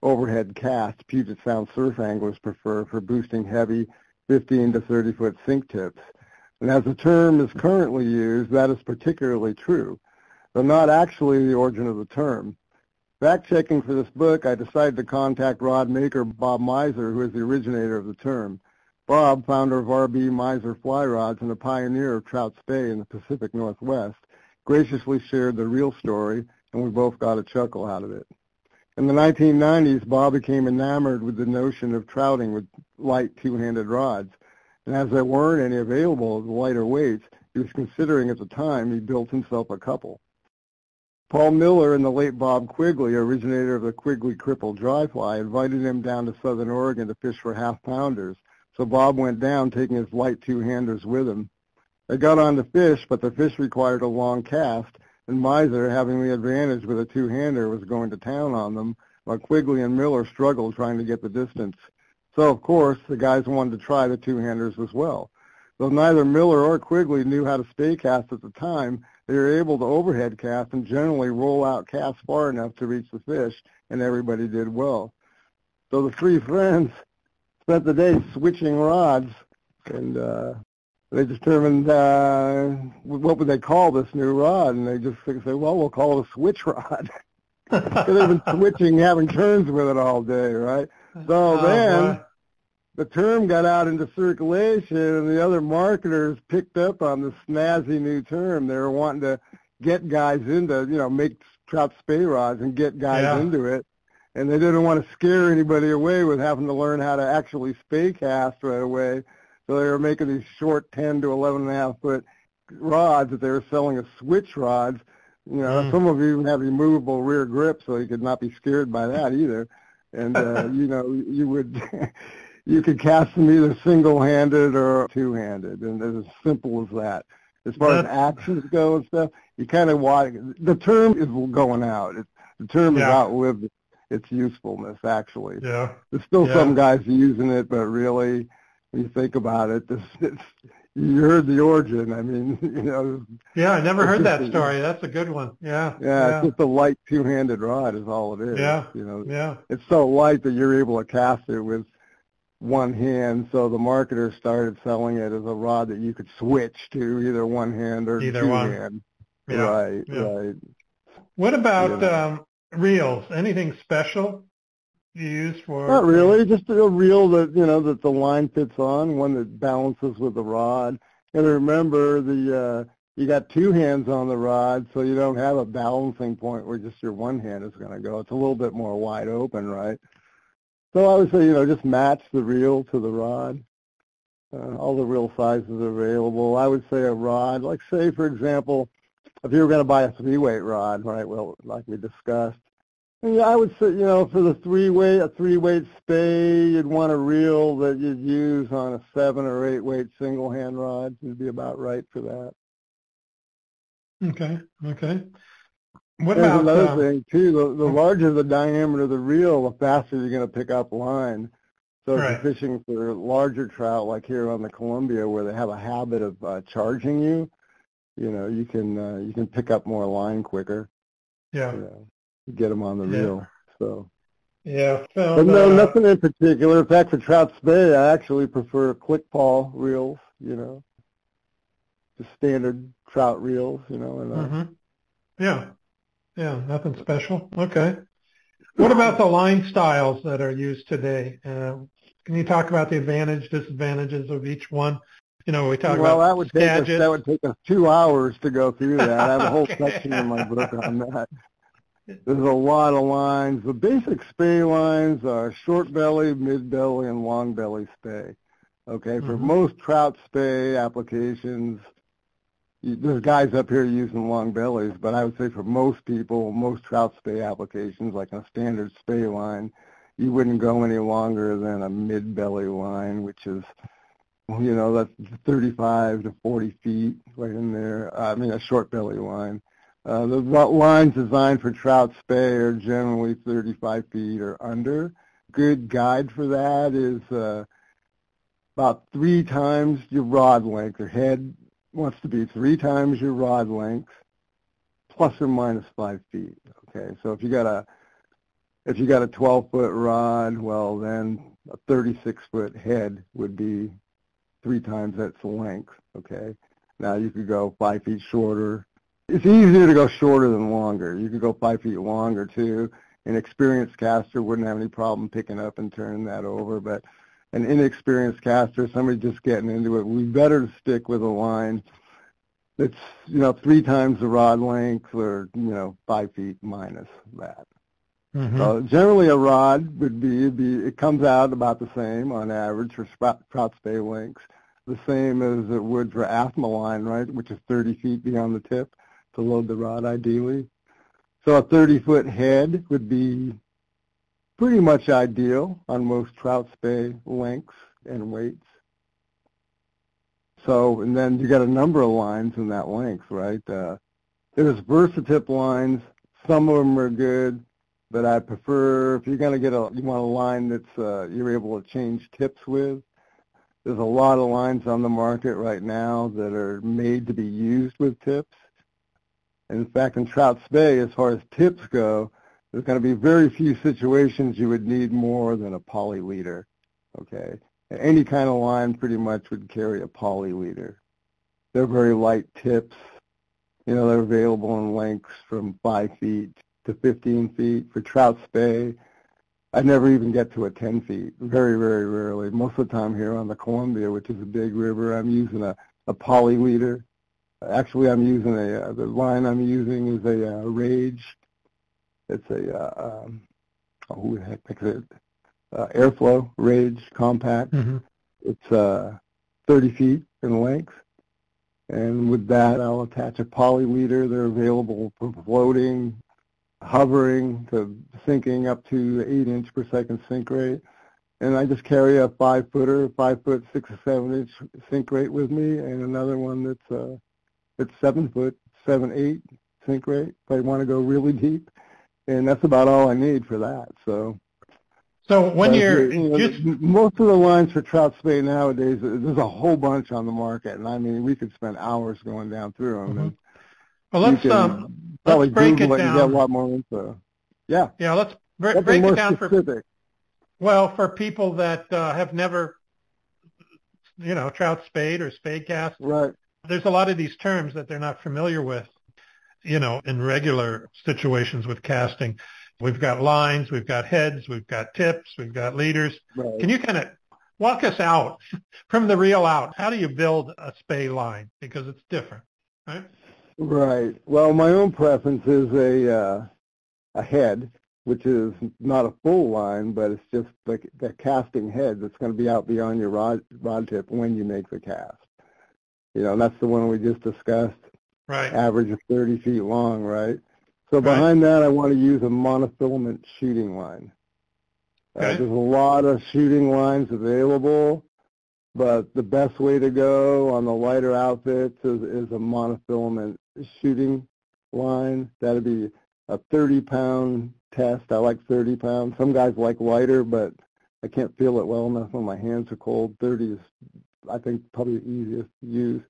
overhead cast Puget Sound surf anglers prefer for boosting heavy 15 to 30 foot sink tips. And as the term is currently used, that is particularly true, though not actually the origin of the term. Fact-checking for this book, I decided to contact rod maker Bob Meiser, who is the originator of the term. Bob, founder of RB Meiser Fly Rods and a pioneer of trout spey in the Pacific Northwest, graciously shared the real story, and we both got a chuckle out of it. In the 1990s, Bob became enamored with the notion of trouting with light two-handed rods, and as there weren't any available of lighter weights, he was considering at the time he built himself a couple. Paul Miller and the late Bob Quigley, originator of the Quigley Cripple Dry Fly, invited him down to southern Oregon to fish for half-pounders, so Bob went down, taking his light two-handers with him. They got on to fish, but the fish required a long cast, and Meiser, having the advantage with a two-hander, was going to town on them, while Quigley and Miller struggled trying to get the distance. So, of course, the guys wanted to try the two-handers as well. Though neither Miller or Quigley knew how to spey cast at the time, they were able to overhead cast and generally roll out casts far enough to reach the fish, and everybody did well. So the three friends spent the day switching rods, and uh, they determined uh, what would they call this new rod, and they just said, well, we'll call it a switch rod. so they've been switching, having turns with it all day, right? So oh, then boy. the term got out into circulation, and the other marketers picked up on the snazzy new term. They were wanting to get guys into, you know, make trout spey rods and get guys yeah. into it and they didn't want to scare anybody away with having to learn how to actually spey cast right away. So they were making these short 10 to 11 and a half foot rods that they were selling as switch rods. You know, mm. some of them even have removable rear grip, so you could not be scared by that either. And uh, you know, you would you could cast them either single-handed or two-handed, and it's as simple as that. As far as actions go and stuff, you kind of want the term is going out. It, the term yeah. is outlived its usefulness actually. Yeah. There's still yeah. some guys using it, but really, when you think about it, this, it's, you heard the origin. I mean, you know. Yeah, I never heard that story. That's a good one. Yeah. Yeah, yeah. it's just a light two-handed rod is all it is. Yeah. You know. Yeah. It's so light that you're able to cast it with one hand. So the marketer started selling it as a rod that you could switch to either one hand or either two one. hand. Yeah. Right. Yeah. Right. What about you know. um, reels? Anything special you use for? Not really. Just a reel that you know that the line fits on, one that balances with the rod. And remember, the uh, you got two hands on the rod, so you don't have a balancing point where just your one hand is going to go. It's a little bit more wide open, right? So I would say, you know, just match the reel to the rod. Uh, all the reel sizes are available. I would say a rod, like say, for example, if you were going to buy a three weight rod, right, well, like we discussed, Yeah, I would say, you know, for the three weight, a three weight spey, you'd want a reel that you'd use on a seven or eight weight single hand rod. Would be about right for that. Okay. Okay. What There's about another uh, thing too. The, the larger the diameter of the reel, the faster you're going to pick up line. So if you're fishing for larger trout, like here on the Columbia, where they have a habit of uh, charging you, you know, you can uh, you can pick up more line quicker. yeah, You know, get them on the Yeah. reel. So. yeah, But no, uh, nothing in particular. In fact, for trout spey, I actually prefer click pawl reels. You know, just standard trout reels. You know, and uh, mhm. Yeah, yeah, nothing special. Okay. What about the line styles that are used today? Uh, can you talk about the advantage, disadvantages of each one? You know, we talk well, about that would take us, that would take us two hours to go through that. I have a whole Okay. section in my book on that. There's a lot of lines. The basic spey lines are short belly, mid belly, and long belly spey. Okay, for Mhm. most trout spey applications, there's guys up here using long bellies, but I would say for most people, most trout spey applications, like a standard spey line, you wouldn't go any longer than a mid belly line, which is you know, that's 35 to 40 feet right in there. I mean, a short belly line. Uh, the lines designed for trout spay are generally 35 feet or under. Good guide for that is uh, about three times your rod length. Your head wants to be three times your rod length, plus or minus five feet. Okay, so if you got a if you got a 12 foot rod, well then a 36 foot head would be three times its length. Okay. Now you could go five feet shorter. It's easier to go shorter than longer. You could go five feet longer too. An experienced caster wouldn't have any problem picking up and turning that over, but an inexperienced caster, somebody just getting into it, we better stick with a line that's you know three times the rod length or you know five feet minus that. Mhm. So generally a rod would be, be it comes out about the same on average for spot, trout spey lengths, the same as it would for AFTMA line, right, which is 30 feet beyond the tip to load the rod ideally. So a 30 foot head would be pretty much ideal on most trout spey lengths and weights. So, and then you got a number of lines in that length, right? Uh, there's VersiTip lines. Some of them are good but I prefer if you're going to get a you want a line that's uh, you're able to change tips with. There's a lot of lines on the market right now that are made to be used with tips. In fact, in trout spey, as far as tips go, there's going to be very few situations you would need more than a poly leader. Okay, any kind of line pretty much would carry a poly leader. They're very light tips. You know, they're available in lengths from five feet to 15 feet. For trout spey, I never even get to a 10 feet. Very, very rarely. Most of the time here on the Columbia, which is a big river, I'm using a, a poly leader. Actually, I'm using a, uh, the line I'm using is a uh, Rage. It's a, uh, um, oh, who the heck makes it? Uh, Airflo Rage Compact. Mhm. It's uh, 30 feet in length. And with that, I'll attach a poly leader. They're available for floating, hovering to sinking up to eight inch per second sink rate. And I just carry a five footer, five foot six or seven inch sink rate with me and another one that's uh it's seven foot, seven, eight sink rate if I want to go really deep. And that's about all I need for that. So So when you're you know, just most of the lines for trout spey nowadays, there's a whole bunch on the market, and I mean, we could spend hours going down through them. Mhm. And well, let's can um probably break it Google it and get a down. lot more info. Yeah, yeah let's bre- something break it down for well for people that uh, have never you know trout spade or spade cast. Right. There's a lot of these terms that they're not familiar with. You know, in regular situations with casting, we've got lines, we've got heads, we've got tips, we've got leaders. Right. Can you kind of walk us out from the reel out? How do you build a spey line? Because it's different, right? Right. Well, my own preference is a uh, a head, which is not a full line, but it's just like the casting head that's going to be out beyond your rod rod tip when you make the cast. You know, and that's the one we just discussed. Right. Average of 30 feet long, right? So behind right. that, I want to use a monofilament shooting line. Uh, okay. Uh, there's a lot of shooting lines available, but the best way to go on the lighter outfits is, is a monofilament shooting line. That'd be a 30-pound test. I like 30 pounds. Some guys like lighter, but I can't feel it well enough when my hands are cold. 30 is, I think, probably the easiest to use.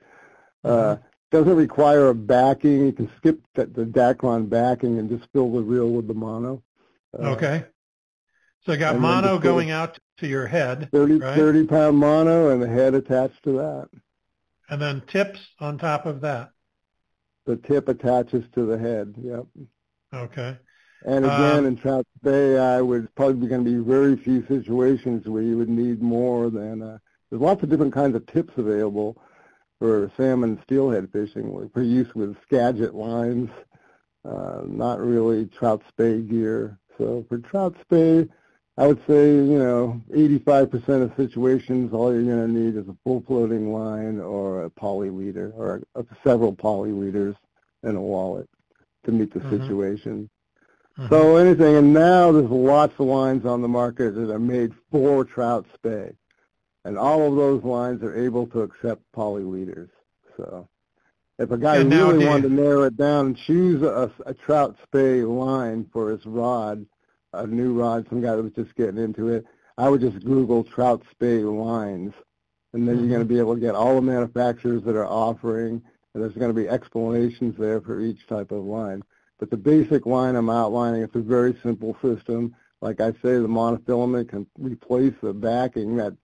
Uh, mm-hmm. Uh, doesn't require a backing. You can skip the, the Dacron backing and just fill the reel with the mono. Uh, okay. So you got mono going out to your head, 30, right? 30 pound mono and the head attached to that. And then tips on top of that. The tip attaches to the head, yep. Okay. And again, um, in Trout Spey, I would probably be going to be very few situations where you would need more than, uh, there's lots of different kinds of tips available for salmon steelhead fishing for use with Skagit lines, uh, not really trout spey gear. So for trout spey, I would say, you know, 85% of situations, all you're going to need is a full floating line or a poly leader or a, several poly leaders and a wallet to meet the mm-hmm. situation. Mm-hmm. So anything, and now there's lots of lines on the market that are made for trout spey. And all of those lines are able to accept poly leaders. So if a guy really wanted to narrow it down and choose a, a trout spey line for his rod, a new rod, some guy that was just getting into it, I would just Google trout spey lines, and then mm-hmm. you're going to be able to get all the manufacturers that are offering, and there's going to be explanations there for each type of line. But the basic line I'm outlining, it's a very simple system. Like I say, the monofilament can replace the backing. That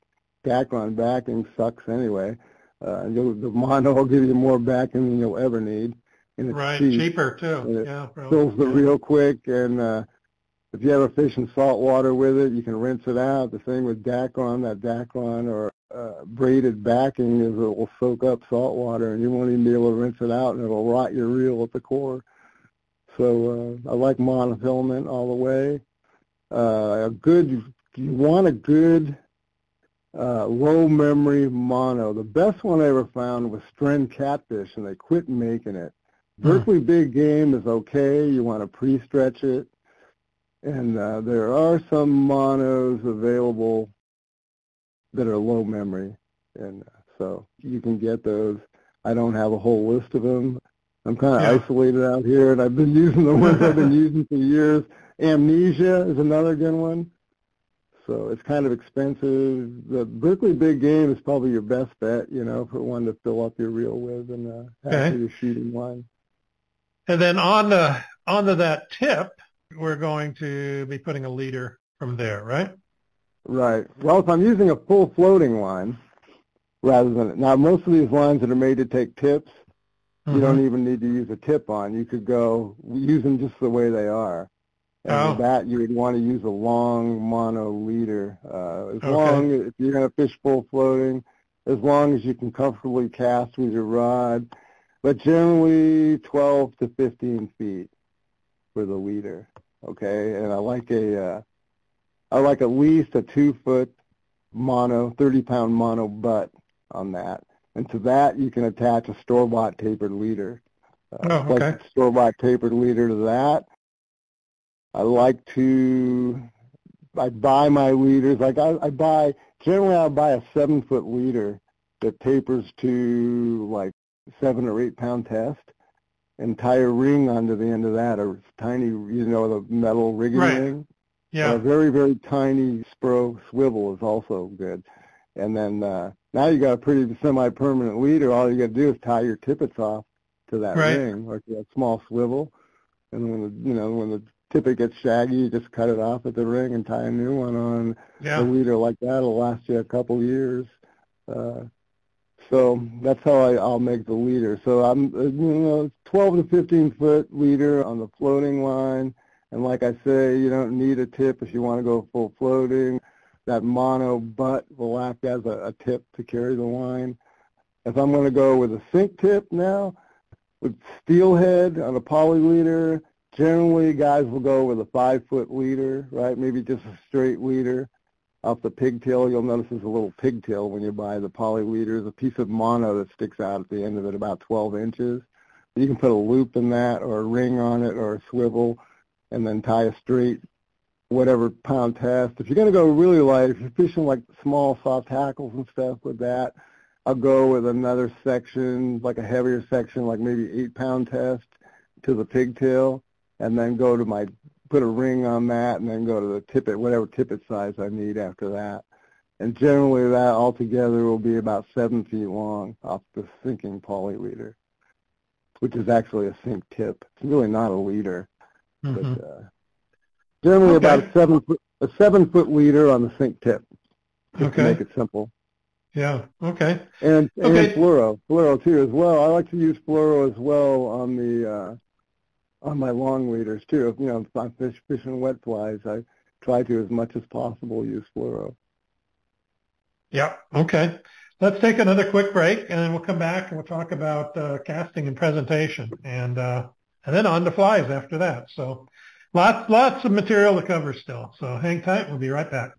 Dacron backing sucks anyway. Uh, the mono will give you more backing than you'll ever need. And it's right, cheap. cheaper too. yeah, fills the reel quick, and uh, if you ever fish in salt water with it, you can rinse it out. The same with Dacron, that Dacron or uh, braided backing is it will soak up salt water and you won't even be able to rinse it out and it'll rot your reel at the core. So uh, I like monofilament all the way. Uh, a good, you want a good uh, low memory mono. The best one I ever found was Stren Catfish, and they quit making it. Berkeley Berkley Big Game is okay. You want to pre-stretch it. And uh, there are some monos available that are low memory, and uh, so you can get those. I don't have a whole list of them. I'm kind of yeah. isolated out here, and I've been using the ones I've been using for years. Amnesia is another good one. So it's kind of expensive. The Berkley Big Game is probably your best bet, you know, for one to fill up your reel with and uh, okay. your shooting line. And then on the onto that tip, we're going to be putting a leader from there, right? Right. Well, if I'm using a full floating line rather than now, most of these lines that are made to take tips, mm-hmm. you don't mm-hmm. even need to use a tip on. You could go use them just the way they are. And oh. that, you would want to use a long mono leader. Uh, as okay. long if you're going to fish full floating, as long as you can comfortably cast with your rod, but generally 12 to 15 feet for the leader okay? And I like a, uh, I like at least a two foot mono, 30 pound mono butt on that. And to that you can attach a store bought tapered leader. Uh, oh, okay. Store bought tapered leader to that. I like to, I buy my leaders, like I, I buy, generally I'll buy a seven foot leader that tapers to like seven or eight pound test a ring onto the end of that, a tiny, you know, the metal rigging right. ring. Yeah. A very, very tiny spro swivel is also good. And then uh, now you got a pretty semi-permanent leader. All you got to do is tie your tippets off to that right. ring to that small swivel. And when the, you know, when the tippet gets shaggy, you just cut it off at the ring and tie a new one on. Yeah. A leader like that will last you a couple years. Uh, so that's how I, I'll make the leader. So I'm, uh, you know, 12 to 15 foot leader on the floating line. And like I say, you don't need a tip if you want to go full floating. That mono butt will act as a, a tip to carry the line. If I'm going to go with a sink tip now, with steelhead on a poly leader, generally guys will go with a five foot leader, right? Maybe just a straight leader off the pigtail. You'll notice there's a little pigtail when you buy the poly leader. There's a piece of mono that sticks out at the end of it about 12 inches. You can put a loop in that or a ring on it or a swivel and then tie a straight whatever pound test. If you're going to go really light, if you're fishing like small soft hackles and stuff with that, I'll go with another section, like a heavier section, like maybe eight pound test to the pigtail, and then go to my, put a ring on that, and then go to the tippet, whatever tippet size I need after that. And generally that altogether will be about seven feet long off the sinking poly leader, which is actually a sink tip. It's really not a leader, mm-hmm. but uh, generally okay. about a seven foot, a seven foot leader on the sink tip, just okay. to make it simple. Yeah. Okay. And and okay. fluoro, fluoro too as well. I like to use fluoro as well on the uh, on my long readers too. You know, if I'm fish, fishing wet flies, I try to as much as possible use fluoro. Yeah. Okay. Let's take another quick break, and then we'll come back and we'll talk about uh, casting and presentation, and uh, and then on to flies after that. So, lots lots of material to cover still. So hang tight. We'll be right back.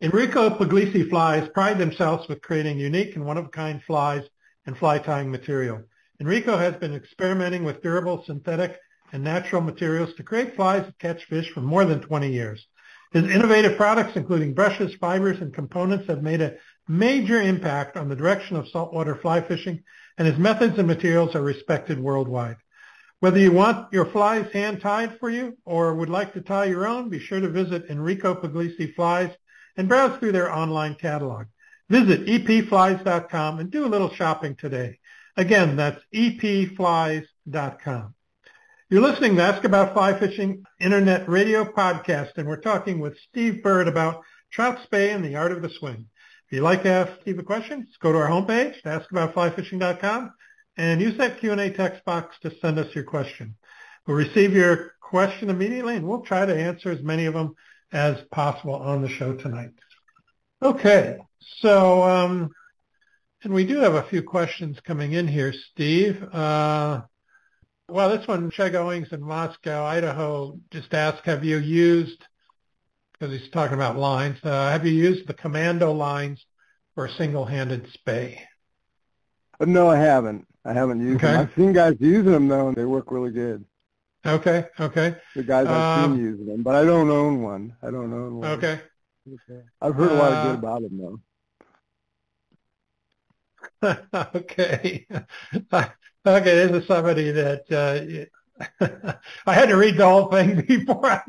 Enrico Puglisi flies pride themselves with creating unique and one-of-a-kind flies and fly tying material. Enrico has been experimenting with durable synthetic and natural materials to create flies that catch fish for more than 20 years. His innovative products, including brushes, fibers, and components, have made a major impact on the direction of saltwater fly fishing, and his methods and materials are respected worldwide. Whether you want your flies hand-tied for you or would like to tie your own, be sure to visit Enrico Puglisi Flies and browse through their online catalog. Visit epflies.com and do a little shopping today. Again, that's epflies.com. You're listening to Ask About Fly Fishing Internet Radio Podcast, and we're talking with Steve Bird about trout spey and the art of the swing. If you'd like to ask Steve a question, just go to our homepage, askaboutflyfishing.com, and use that Q&A text box to send us your question. We'll receive your question immediately, and we'll try to answer as many of them as possible on the show tonight. Okay, so um, and we do have a few questions coming in here, Steve. Uh, well, this one, Cheg Owings in Moscow, Idaho, just asked, have you used, because he's talking about lines, uh, have you used the commando lines for a single-handed spey? No, I haven't. I haven't used okay. them. I've seen guys using them, though, and they work really good. Okay, okay. The guys I've um, seen using them, but I don't own one. I don't own one. Okay. okay. I've heard a lot of good uh, about them though. okay. okay, this is somebody that uh, I had to read the whole thing before I.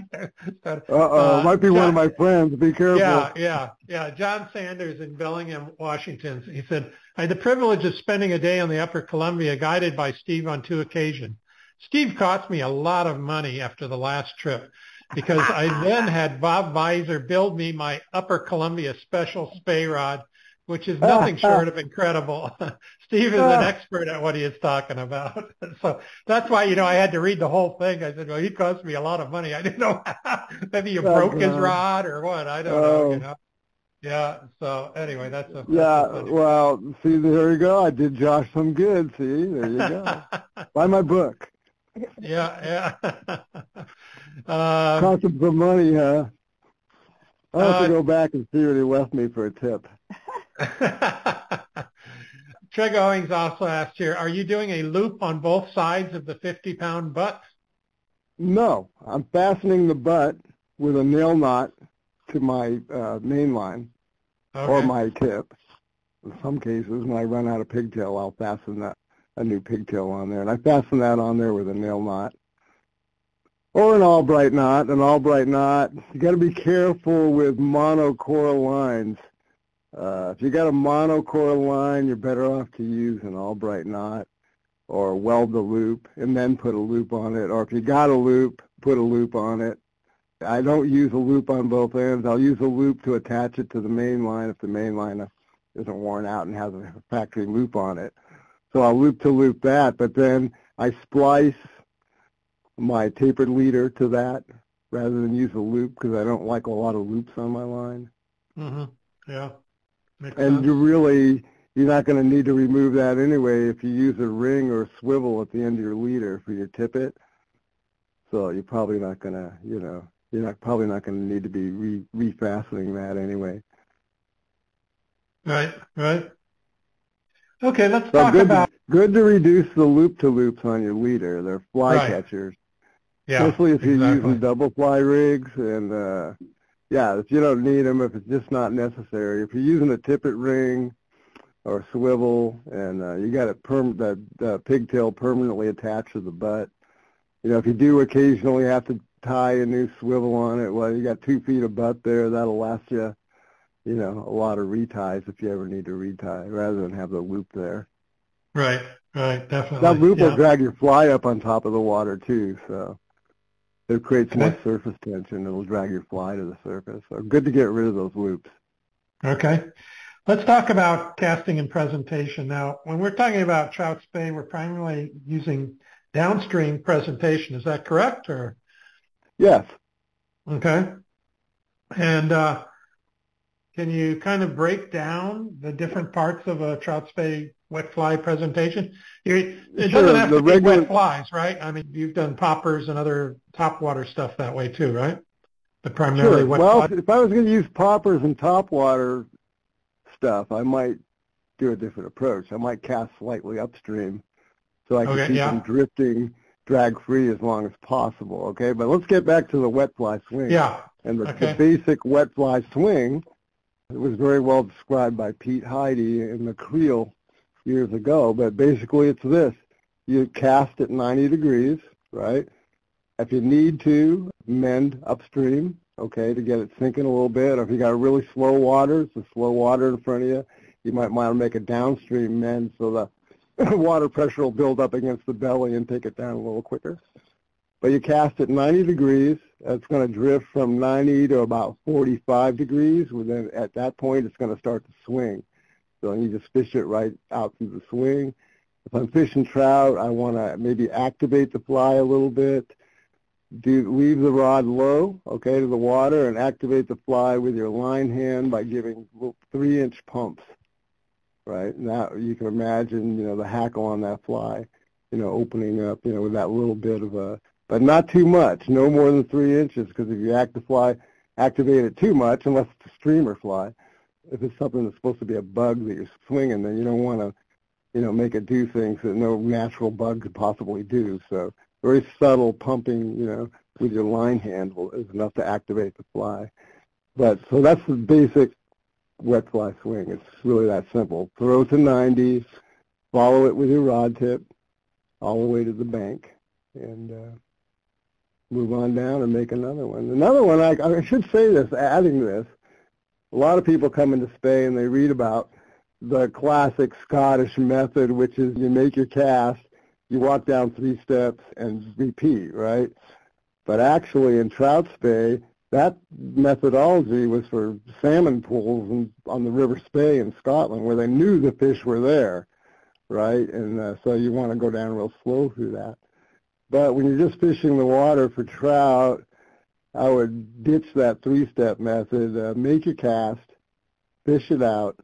Uh oh, uh, might be John, one of my friends. Be careful. Yeah, yeah, yeah. John Sanders in Bellingham, Washington. He said, "I had the privilege of spending a day on the Upper Columbia, guided by Steve on two occasions. Steve cost me a lot of money after the last trip because I then had Bob Meiser build me my Upper Columbia Special spey Rod, which is nothing short of incredible. Steve is an expert at what he is talking about. so that's why, you know, I had to read the whole thing. I said, well, he cost me a lot of money. I didn't know maybe you broke his rod or what. I don't know, you know. Yeah. So anyway, that's a yeah. That's well, see, there you go. I did Josh some good. See, there you go. Buy my book yeah, yeah. um, Cost him some money, huh? I'll have uh, to go back and see what he left me for a tip. Treg Owings also asked here, are you doing a loop on both sides of the 50-pound butt? No, I'm fastening the butt with a nail knot to my uh, main line okay. or my tip. In some cases, when I run out of pigtail, I'll fasten that a new pigtail on there. And I fasten that on there with a nail knot. Or an Albright knot, an Albright knot. You got to be careful with monocoral lines. Uh, if you got a monocoral line, you're better off to use an Albright knot or weld the loop and then put a loop on it. Or if you got a loop, put a loop on it. I don't use a loop on both ends. I'll use a loop to attach it to the main line if the main line isn't worn out and has a factory loop on it. So I'll loop to loop that, but then I splice my tapered leader to that rather than use a loop because I don't like a lot of loops on my line. Mm-hmm. Yeah. Makes and sense. you really, you're not going to need to remove that anyway if you use a ring or a swivel at the end of your leader for your tippet. So you're probably not going to, you know, you're not probably not going to need to be re, refastening that anyway. Right, right. Okay, let's so talk good, about. good to reduce the loop-to-loops on your leader. They're fly Right. catchers, Yeah, especially if you're exactly. using double fly rigs. And uh, yeah, if you don't need them, if it's just not necessary. If you're using a tippet ring or a swivel, and uh, you got it perm the, the pigtail permanently attached to the butt. You know, if you do occasionally have to tie a new swivel on it, well, you got two feet of butt there. That'll last you, you know, a lot of reties if you ever need to retie, rather than have the loop there. Right, right, definitely. That loop yeah. will drag your fly up on top of the water too, so it creates more surface tension. It'll drag your fly to the surface. So good to get rid of those loops. Okay. Let's talk about casting and presentation. Now, when we're talking about trout spey, we're primarily using downstream presentation. Is that correct? Or Yes. okay. And uh, can you kind of break down the different parts of a trout spey wet fly presentation? It Sure, doesn't have the to be regular- wet flies, right? I mean, you've done poppers and other topwater stuff that way too, right? The primarily Sure. Well, if I was going to use poppers and topwater stuff, I might do a different approach. I might cast slightly upstream so I can Okay, keep yeah. them drifting drag free as long as possible. Okay, but let's get back to the wet fly swing. Yeah. And the, Okay. the basic wet fly swing it was very well described by Pete Hidy in the Creel years ago. But basically, it's this: you cast at 90 degrees, right? If you need to, mend upstream, okay, to get it sinking a little bit. Or if you got really slow water, it's the slow water in front of you, you might want to make a downstream mend so the water pressure will build up against the belly and take it down a little quicker. But you cast at 90 degrees. It's going to drift from 90 to about 45 degrees. Within at that point, it's going to start to swing. So you just fish it right out through the swing. If I'm fishing trout, I want to maybe activate the fly a little bit. Do leave the rod low, okay, to the water, and activate the fly with your line hand by giving three-inch pumps. Right now, you can imagine, you know, the hackle on that fly, you know, opening up, you know, with that little bit of a but not too much, no more than three inches, because if you act the fly, activate it too much, unless it's a streamer fly, if it's something that's supposed to be a bug that you're swinging, then you don't want to, you know, make it do things that no natural bug could possibly do. So very subtle pumping, you know, with your line handle is enough to activate the fly. But so that's the basic wet fly swing. It's really that simple. Throw to 90, follow it with your rod tip all the way to the bank, and uh, move on down and make another one. Another one, I, I should say this, adding this, a lot of people come into Spain and they read about the classic Scottish method, which is you make your cast, you walk down three steps and repeat, right? But actually in trout Spey, that methodology was for salmon pools and on the River Spey in Scotland where they knew the fish were there, right? And uh, so you want to go down real slow through that. But when you're just fishing the water for trout, I would ditch that three-step method. Uh, make your cast, fish it out,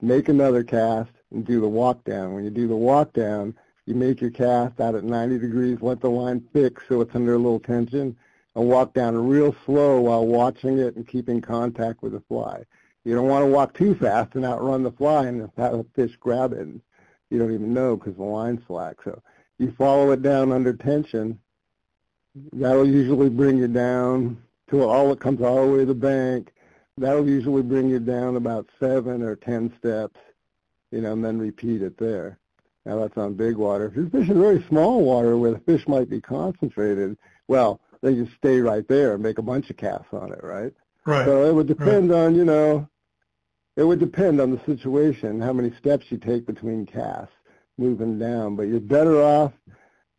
make another cast, and do the walk down. When you do the walk down, you make your cast out at 90 degrees, let the line fix so it's under a little tension, and walk down real slow while watching it and keeping contact with the fly. You don't want to walk too fast and outrun the fly and have a fish grab it. And you don't even know because the line's slack. So you follow it down under tension. That'll usually bring you down to all it comes all the way to the bank. That'll usually bring you down about seven or ten steps, you know, and then repeat it there. Now that's on big water. If you're fishing very small water where the fish might be concentrated, well, then you stay right there and make a bunch of casts on it, right? Right. So it would depend on, you know, it would depend on the situation, how many steps you take between casts, moving down. But you're better off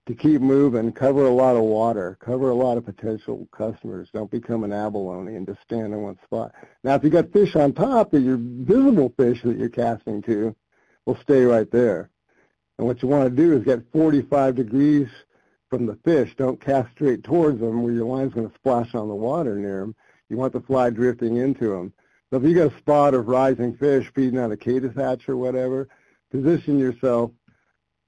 to keep moving, cover a lot of water, cover a lot of potential customers. Don't become an abalone and just stand in one spot. Now, if you got fish on top that your visible fish that you're casting to, will stay right there. And what you want to do is get 45 degrees from the fish. Don't cast straight towards them where your line's going to splash on the water near them. You want the fly drifting into them. So if you got a spot of rising fish feeding on a caddis hatch or whatever, position yourself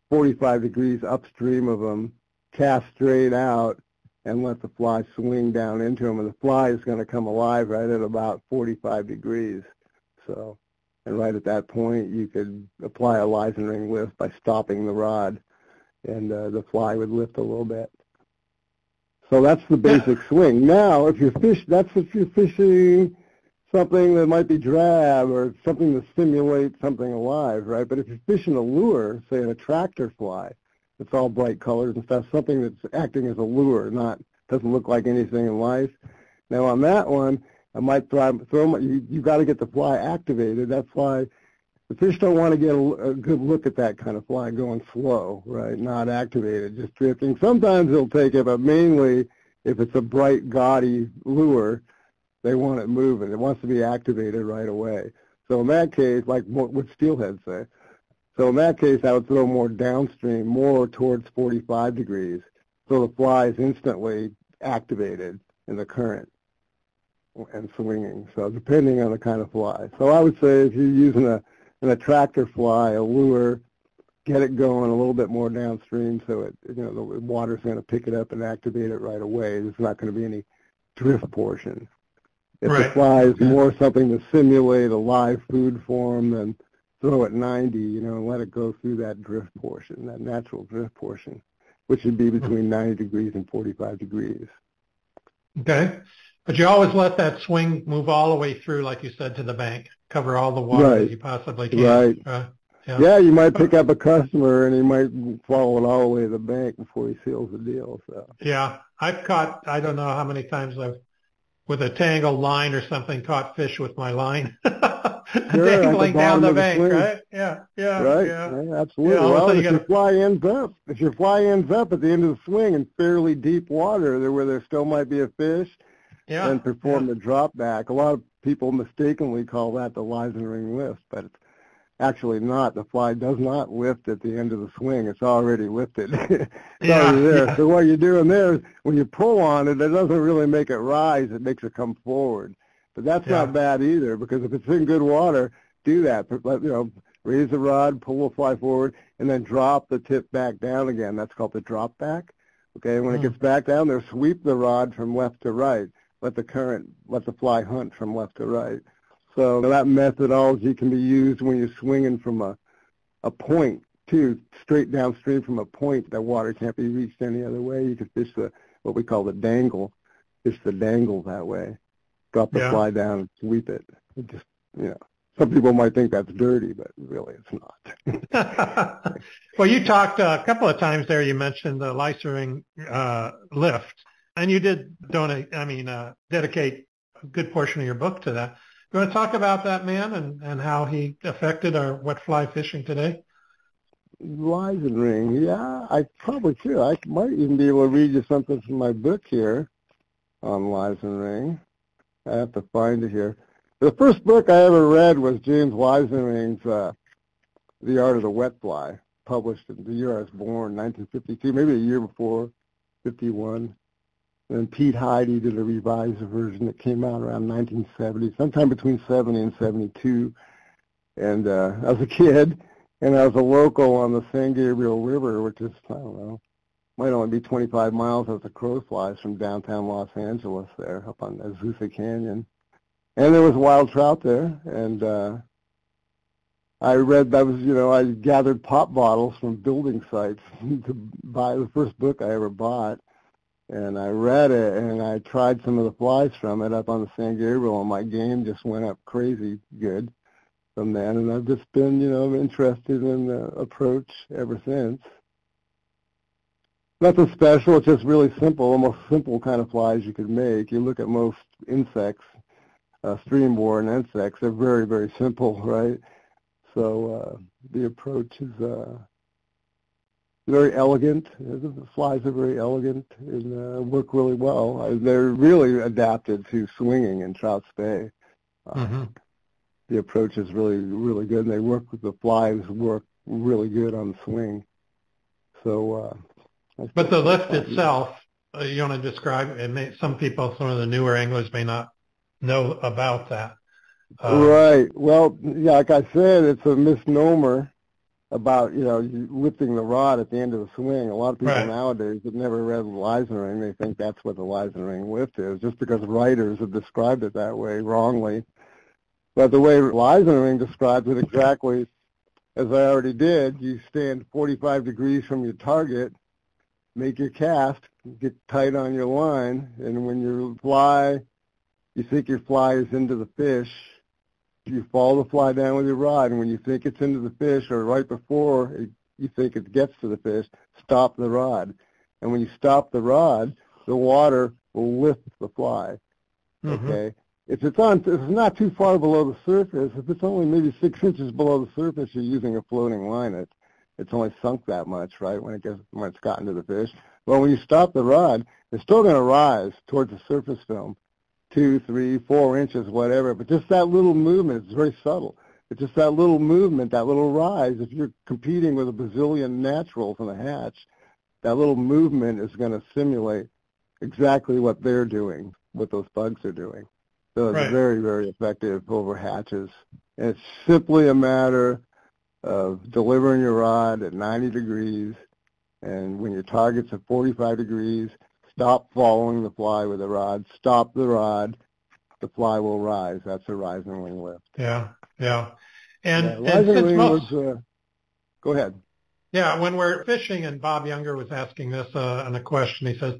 45 degrees upstream of them, cast straight out, and let the fly swing down into them. And the fly is going to come alive right at about 45 degrees. So And right at that point, you could apply a Leisenring lift by stopping the rod, and uh, the fly would lift a little bit. So that's the basic swing. Now, if you're fish, that's if you're fishing something that might be drab or something to stimulate something alive, right? But if you're fishing a lure, say an attractor fly, it's all bright colors and stuff, something that's acting as a lure, not doesn't look like anything in life. Now on that one, I might throw, throw my, you, you got to get the fly activated. That's why the fish don't want to get a, a good look at that kind of fly going slow, right? Not activated, just drifting. Sometimes they'll take it, but mainly if it's a bright, gaudy lure, they want it moving. It wants to be activated right away. So in that case, like what steelhead say, so in that case, I would throw more downstream, more towards 45 degrees, so the fly is instantly activated in the current and swinging. So depending on the kind of fly. So I would say if you're using a an attractor fly, a lure, get it going a little bit more downstream so it you know the water's going to pick it up and activate it right away. There's not going to be any drift portion. If right. the fly is more something to simulate a live food form, then throw it 90, you know, and let it go through that drift portion, that natural drift portion, which would be hmm. between 90 degrees and 45 degrees. Okay. But you always let that swing move all the way through, like you said, to the bank, cover all the water right. that you possibly can. Right. Uh, yeah. yeah, you might pick up a customer and he might follow it all the way to the bank before he seals the deal. So. Yeah, I've caught. I don't know how many times I've, with a tangled line or something, caught fish with my line. Sure, dangling down the bank, right? Yeah, yeah, Right, yeah. right, absolutely. Yeah, all of a well, if you your gotta- fly ends up, if your fly ends up at the end of the swing in fairly deep water, there where there still might be a fish, Yeah. and perform the drop back. A lot of people mistakenly call that the Leisenring lift, but it's actually not. The fly does not lift at the end of the swing. It's already lifted. it's Yeah, already there. yeah. So what you're doing there is when you pull on it, it doesn't really make it rise. It makes it come forward. But that's Yeah. not bad either because if it's in good water, do that. But, You know, raise the rod, pull the fly forward, and then drop the tip back down again. That's called the drop back. Okay, when Hmm. it gets back down there, sweep the rod from left to right let the current, let the fly hunt from left to right. So that methodology can be used when you're swinging from a, a point too, straight downstream from a point that water can't be reached any other way. You can fish the, what we call the dangle, fish the dangle that way. Drop the Yeah. fly down and sweep it. it. Just, you know, some people might think that's dirty, but really it's not. well, you talked uh, a couple of times there. You mentioned the Leisenring uh, lift, and you did donate. I mean, uh, dedicate a good portion of your book to that. You want to talk about that man and, and how he affected our wet fly fishing today? Leisenring, yeah, I probably could. I might even be able to read you something from my book here on Leisenring. I have to find it here. The first book I ever read was James Leisenring's uh, The Art of the Wet Fly, published in the year I was born, 1952, maybe a year before, 51. And Pete Hidy did a revised version that came out around 1970, sometime between 70 and 72. And uh, I was a kid, and I was a local on the San Gabriel River, which is, I don't know, might only be 25 miles as the crow flies from downtown Los Angeles there, up on Azusa Canyon. And there was wild trout there, and uh, I read that was, you know, I gathered pop bottles from building sites to buy the first book I ever bought. And I read it, and I tried some of the flies from it up on the San Gabriel, and my game just went up crazy good from then. And I've just been, you know, interested in the approach ever since. Nothing special. It's just really simple, almost simple kind of flies you could make. You look at most insects, uh, stream-borne insects. They're very, very simple, right? So uh, the approach is uh, very elegant. The flies are very elegant and uh, work really well. Uh, they're really adapted to swinging in trout spey. Uh, Mm-hmm. The approach is really, really good, and they work with the flies work really good on the swing. So, uh, But the lift itself, uh, you want to describe it? May, some people, some of the newer anglers may not know about that. Uh, right. Well, yeah, like I said, it's a misnomer about you know lifting the rod at the end of the swing. A lot of people Right. nowadays have never read the Leisenring. They think that's what the Leisenring lift is, just because writers have described it that way wrongly. But the way Leisenring describes it exactly as I already did, you stand 45 degrees from your target, make your cast, get tight on your line, and when you fly, you think your fly is into the fish, you follow the fly down with your rod, and when you think it's into the fish, or right before it, you think it gets to the fish, stop the rod. And when you stop the rod, the water will lift the fly. Mm-hmm. Okay? If it's on, if it's not too far below the surface, if it's only maybe six inches below the surface, you're using a floating line. It, it's only sunk that much, right? When it gets when it's gotten to the fish. Well, when you stop the rod, it's still going to rise towards the surface film, two, three, four inches, whatever. But just that little movement, it's very subtle. It's just that little movement, that little rise. If you're competing with a bazillion naturals in a hatch, that little movement is going to simulate exactly what they're doing, what those bugs are doing. So it's right. very, very effective over hatches. And it's simply a matter of delivering your rod at 90 degrees, and when your target's at 45 degrees, stop following the fly with the rod, stop the rod, the fly will rise. That's a rising wing lift. Yeah, yeah. And, yeah, and wing most, was, uh, go ahead. Yeah, when we're fishing, and Bob Younger was asking this uh, on a question, he says,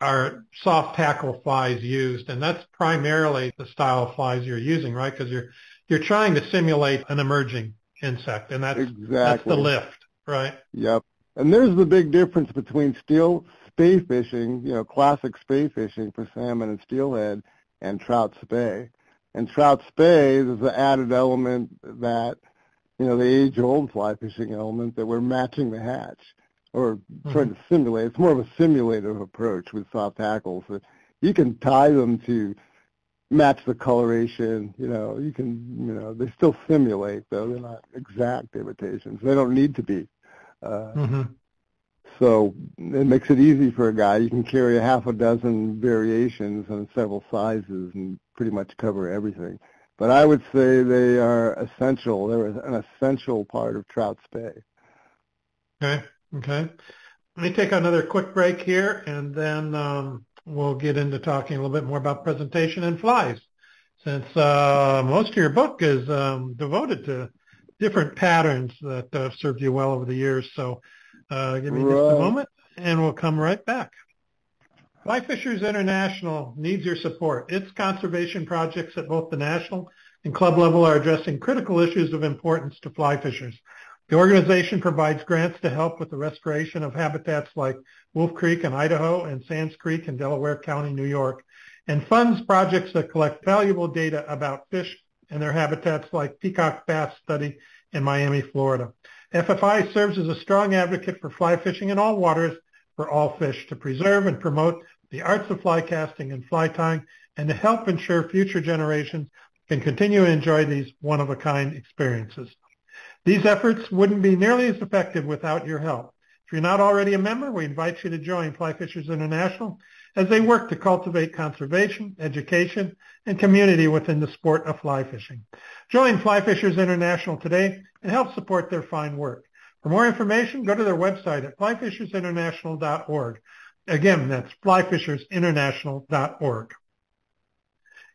are soft tackle flies used, and that's primarily the style of flies you're using, right? Because you're you're trying to simulate an emerging insect, and that's exactly. that's the lift, right? Yep. And there's the big difference between steel spey fishing, you know, classic spey fishing for salmon and steelhead, and trout spey. And trout spey is the added element that, you know, the age-old fly fishing element that we're matching the hatch or mm-hmm. trying to simulate. It's more of a simulative approach with soft tackles. You can tie them to match the coloration. You know, you can, you know, they still simulate though. They're not exact imitations. They don't need to be. Uh, mm-hmm. So it makes it easy for a guy. You can carry a half a dozen variations and several sizes and pretty much cover everything. But I would say they are essential. They're an essential part of trout spey. Okay. Okay. Let me take another quick break here, and then um, we'll get into talking a little bit more about presentation and flies, since uh, most of your book is um, devoted to different patterns that have served you well over the years. So uh, give me right. just a moment, and we'll come right back. Fly Fishers International needs your support. Its conservation projects at both the national and club level are addressing critical issues of importance to fly fishers. The organization provides grants to help with the restoration of habitats like Wolf Creek in Idaho and Sands Creek in Delaware County, New York, and funds projects that collect valuable data about fish and their habitats like Peacock Bass Study in Miami, Florida. FFI serves as a strong advocate for fly fishing in all waters for all fish to preserve and promote the arts of fly casting and fly tying and to help ensure future generations can continue to enjoy these one-of-a-kind experiences. These efforts wouldn't be nearly as effective without your help. If you're not already a member, we invite you to join Fly Fishers International as they work to cultivate conservation, education, and community within the sport of fly fishing. Join Fly Fishers International today and help support their fine work. For more information, go to their website at flyfishersinternational.org. Again, that's flyfishersinternational.org.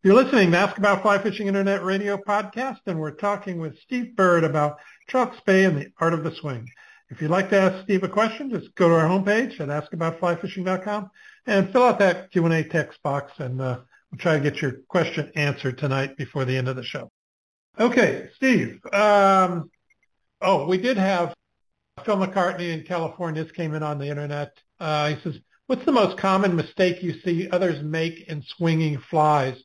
You're listening to Ask About Fly Fishing Internet Radio podcast, and we're talking with Steve Bird about trout spey and the art of the swing. If you'd like to ask Steve a question, just go to our homepage at askaboutflyfishing.com and fill out that Q&A text box, and uh, we'll try to get your question answered tonight before the end of the show. Okay, Steve. Um, oh, we did have Phil McCartney in California. This came in on the internet. Uh, he says, what's the most common mistake you see others make in swinging flies?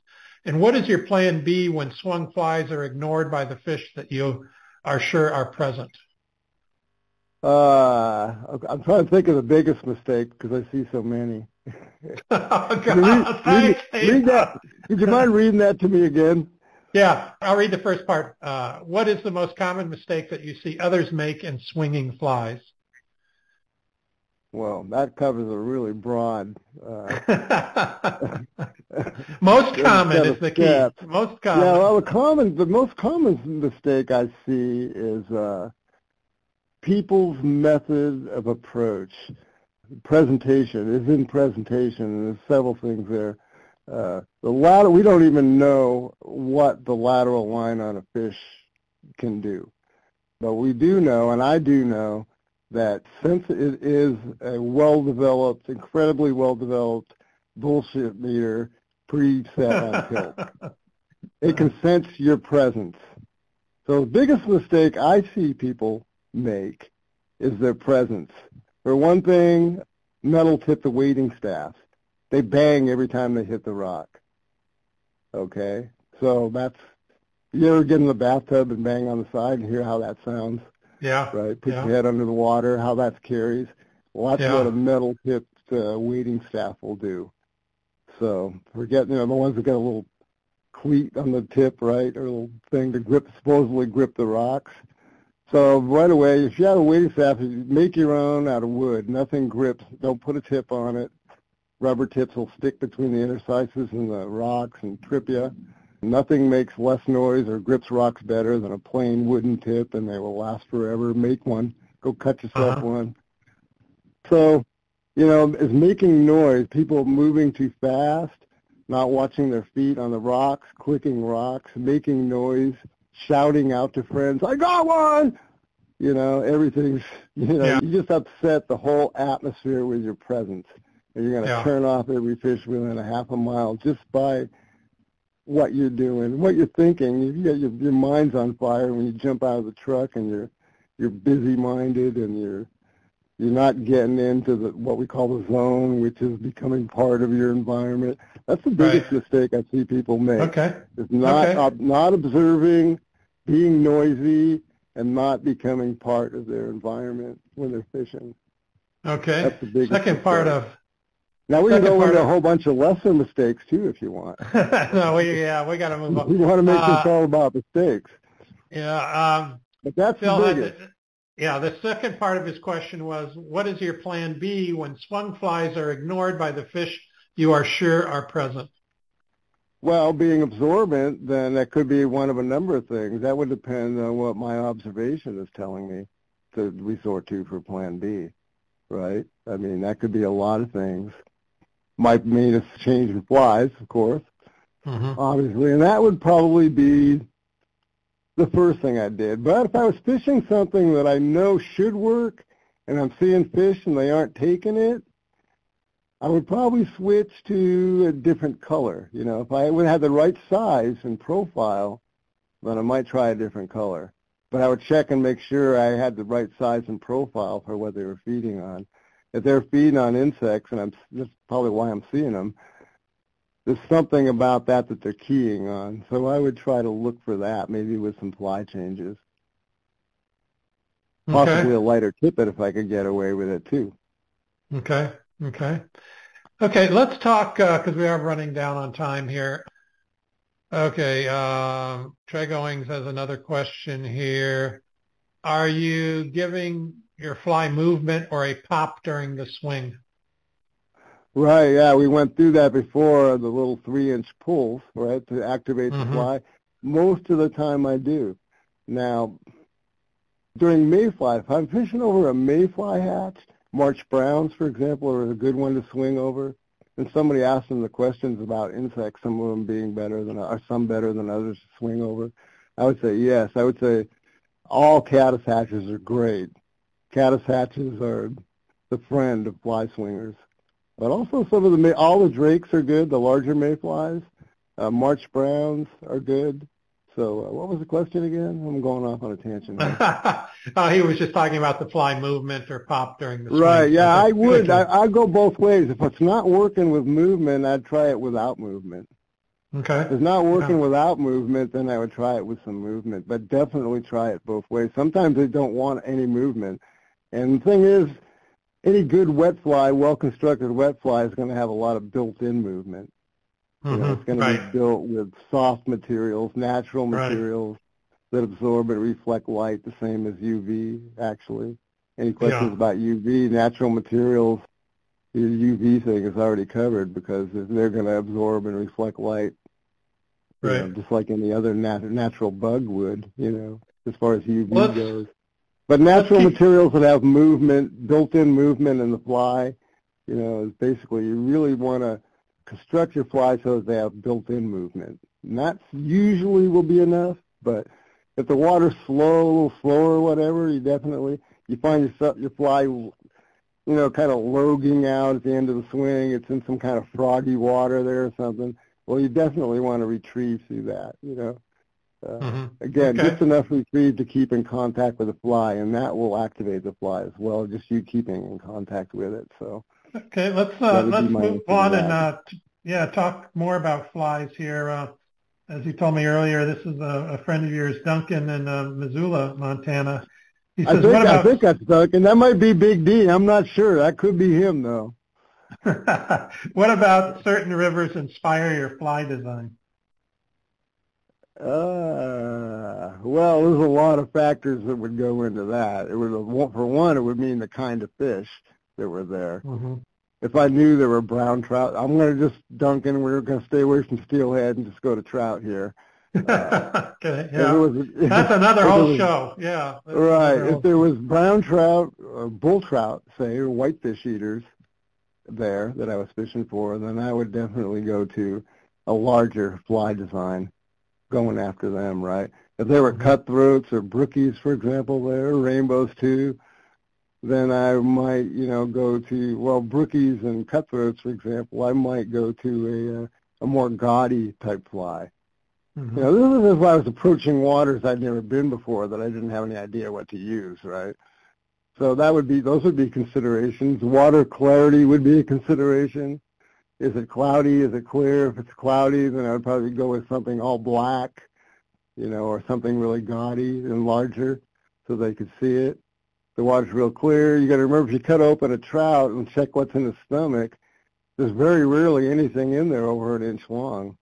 And what is your plan B when swung flies are ignored by the fish that you are sure are present? Uh, I'm trying to think of the biggest mistake because I see so many. oh, God, read, read, read that. Would you mind reading that to me again? Yeah, I'll read the first part. Uh, what is the most common mistake that you see others make in swinging flies? Well, that covers a really broad. Uh, most common is the key. Most common. Yeah, well, the common, the most common mistake I see is uh, people's method of approach. Presentation is in presentation, and there's several things there. Uh, the lateral, we don't even know what the lateral line on a fish can do. But we do know, and I do know, that since it is a well-developed, incredibly well-developed bullshit meter preset on tilt, it can sense your presence. So the biggest mistake I see people make is their presence. For one thing, metal tip the wading staff. They bang every time they hit the rock. Okay? So that's, you ever get in the bathtub and bang on the side and hear how that sounds? Yeah. Right? Put yeah. your head under the water, how that carries. Well, that's Yeah. what a metal tipped uh, wading staff will do. So forget, you know, the ones that got a little cleat on the tip, right, or a little thing to grip, supposedly grip the rocks. So right away, if you have a wading staff, make your own out of wood. Nothing grips. Don't put a tip on it. Rubber tips will stick between the interstices and the rocks and trip you. Nothing makes less noise or grips rocks better than a plain wooden tip, and they will last forever. Make one. Go cut yourself Uh-huh. one. So, you know, is making noise. People moving too fast, not watching their feet on the rocks, clicking rocks, making noise, shouting out to friends, "I got one!" You know, everything's. You know, Yeah. you just upset the whole atmosphere with your presence, and you're going to Yeah. turn off every fish within a half a mile just by what you're doing, what you're thinking. You get your, your mind's on fire when you jump out of the truck, and you're you're busy-minded, and you're you're not getting into the what we call the zone, which is becoming part of your environment. That's the biggest Right. mistake I see people make. Okay. Is not Okay. ob- not observing, being noisy, and not becoming part of their environment when they're fishing. Okay. That's the Second part of Now we can go into a whole bunch of lesser mistakes too, if you want. no, we, yeah, we got to move on. We want to make Uh, this all about mistakes, Yeah, um, but that's Phil, the biggest. yeah, the second part of his question was, what is your plan B when swung flies are ignored by the fish you are sure are present? Well, being absorbent, then that could be one of a number of things. That would depend on what my observation is telling me to resort to for Plan B, right? I mean, that could be a lot of things. Might mean a change in flies, of course, Mm-hmm. obviously, and that would probably be the first thing I did. But if I was fishing something that I know should work, and I'm seeing fish and they aren't taking it, I would probably switch to a different color. You know, if I would have the right size and profile, then I might try a different color. But I would check and make sure I had the right size and profile for what they were feeding on. If they're feeding on insects, and I'm, that's probably why I'm seeing them, there's something about that that they're keying on. So I would try to look for that, maybe with some fly changes. Possibly a lighter tippet if I could get away with it too. Okay. Okay. Okay. Let's talk because we are running down on time here. Okay. Um, Trey Goings has another question here. Are you giving your fly movement or a pop during the swing? Right, yeah, we went through that before, the little three-inch pulls, right, to activate Mhm. the fly. Most of the time I do. Now, during mayfly, if I'm fishing over a mayfly hatch, March Browns, for example, are a good one to swing over. And somebody asked them the questions about insects, some of them being better than, are some better than others to swing over. I would say yes. I would say all caddis hatches are great. Caddis hatches are the friend of fly swingers. But also some of the all the drakes are good. The larger mayflies, uh, March browns are good. So uh, what was the question again? I'm going off on a tangent. oh, he was just talking about the fly movement or pop during the swing. right? Yeah, I would. I, I'd go both ways. If it's not working with movement, I'd try it without movement. Okay. If it's not working without movement, then I would try it with some movement. But definitely try it both ways. Sometimes they don't want any movement. And the thing is, any good wet fly, well-constructed wet fly, is going to have a lot of built-in movement. You know, it's going to be built with soft materials, natural Right. materials that absorb and reflect light, the same as UV, actually. Any questions Yeah. about UV? Natural materials, your UV thing is already covered because they're going to absorb and reflect light, you know, just like any other nat- natural bug would, you know, as far as UV Let's- goes. But natural keep- materials that have movement, built-in movement in the fly, you know, is basically you really want to construct your fly so that they have built-in movement. And that usually will be enough, but if the water's slow, a little slower or whatever, you definitely, you find yourself, your fly, you know, kind of logging out at the end of the swing, it's in some kind of froggy water there or something, well, you definitely want to retrieve through that, you know. Uh, mm-hmm. Again, okay. just enough retrieve to keep in contact with the fly, and that will activate the fly as well, just you keeping in contact with it. So. Okay, let's uh, let's move on and uh, t- yeah, talk more about flies here. Uh, as you told me earlier, this is a, a friend of yours, Duncan, in uh, Missoula, Montana. He says, I think, about... I think that's Duncan. That might be Big D. I'm not sure. That could be him, though. what about certain rivers inspire your fly design? Uh, well, there's a lot of factors that would go into that. It would, for one, it would mean the kind of fish that were there. Mm-hmm. If I knew there were brown trout, I'm going to just dunk in. We're going to stay away from steelhead and just go to trout here. Uh, okay, yeah. Was, That's another whole was, show. Yeah. Right. If there was brown trout, or bull trout, say, or whitefish eaters there that I was fishing for, then I would definitely go to a larger fly design going after them, right? If there were mm-hmm. cutthroats or brookies, for example, there, rainbows too, then I might, you know, go to, well, brookies and cutthroats, for example, I might go to a, uh, a more gaudy type fly. Mm-hmm. You know, this is why I was approaching waters I'd never been before that I didn't have any idea what to use, right? So that would be, those would be considerations. Water clarity would be a consideration. Is it cloudy? Is it clear? If it's cloudy, then I would probably go with something all black, you know, or something really gaudy and larger so they could see it the water's real clear. You got to remember if you cut open a trout and check what's in the stomach, there's very rarely anything in there over an inch long.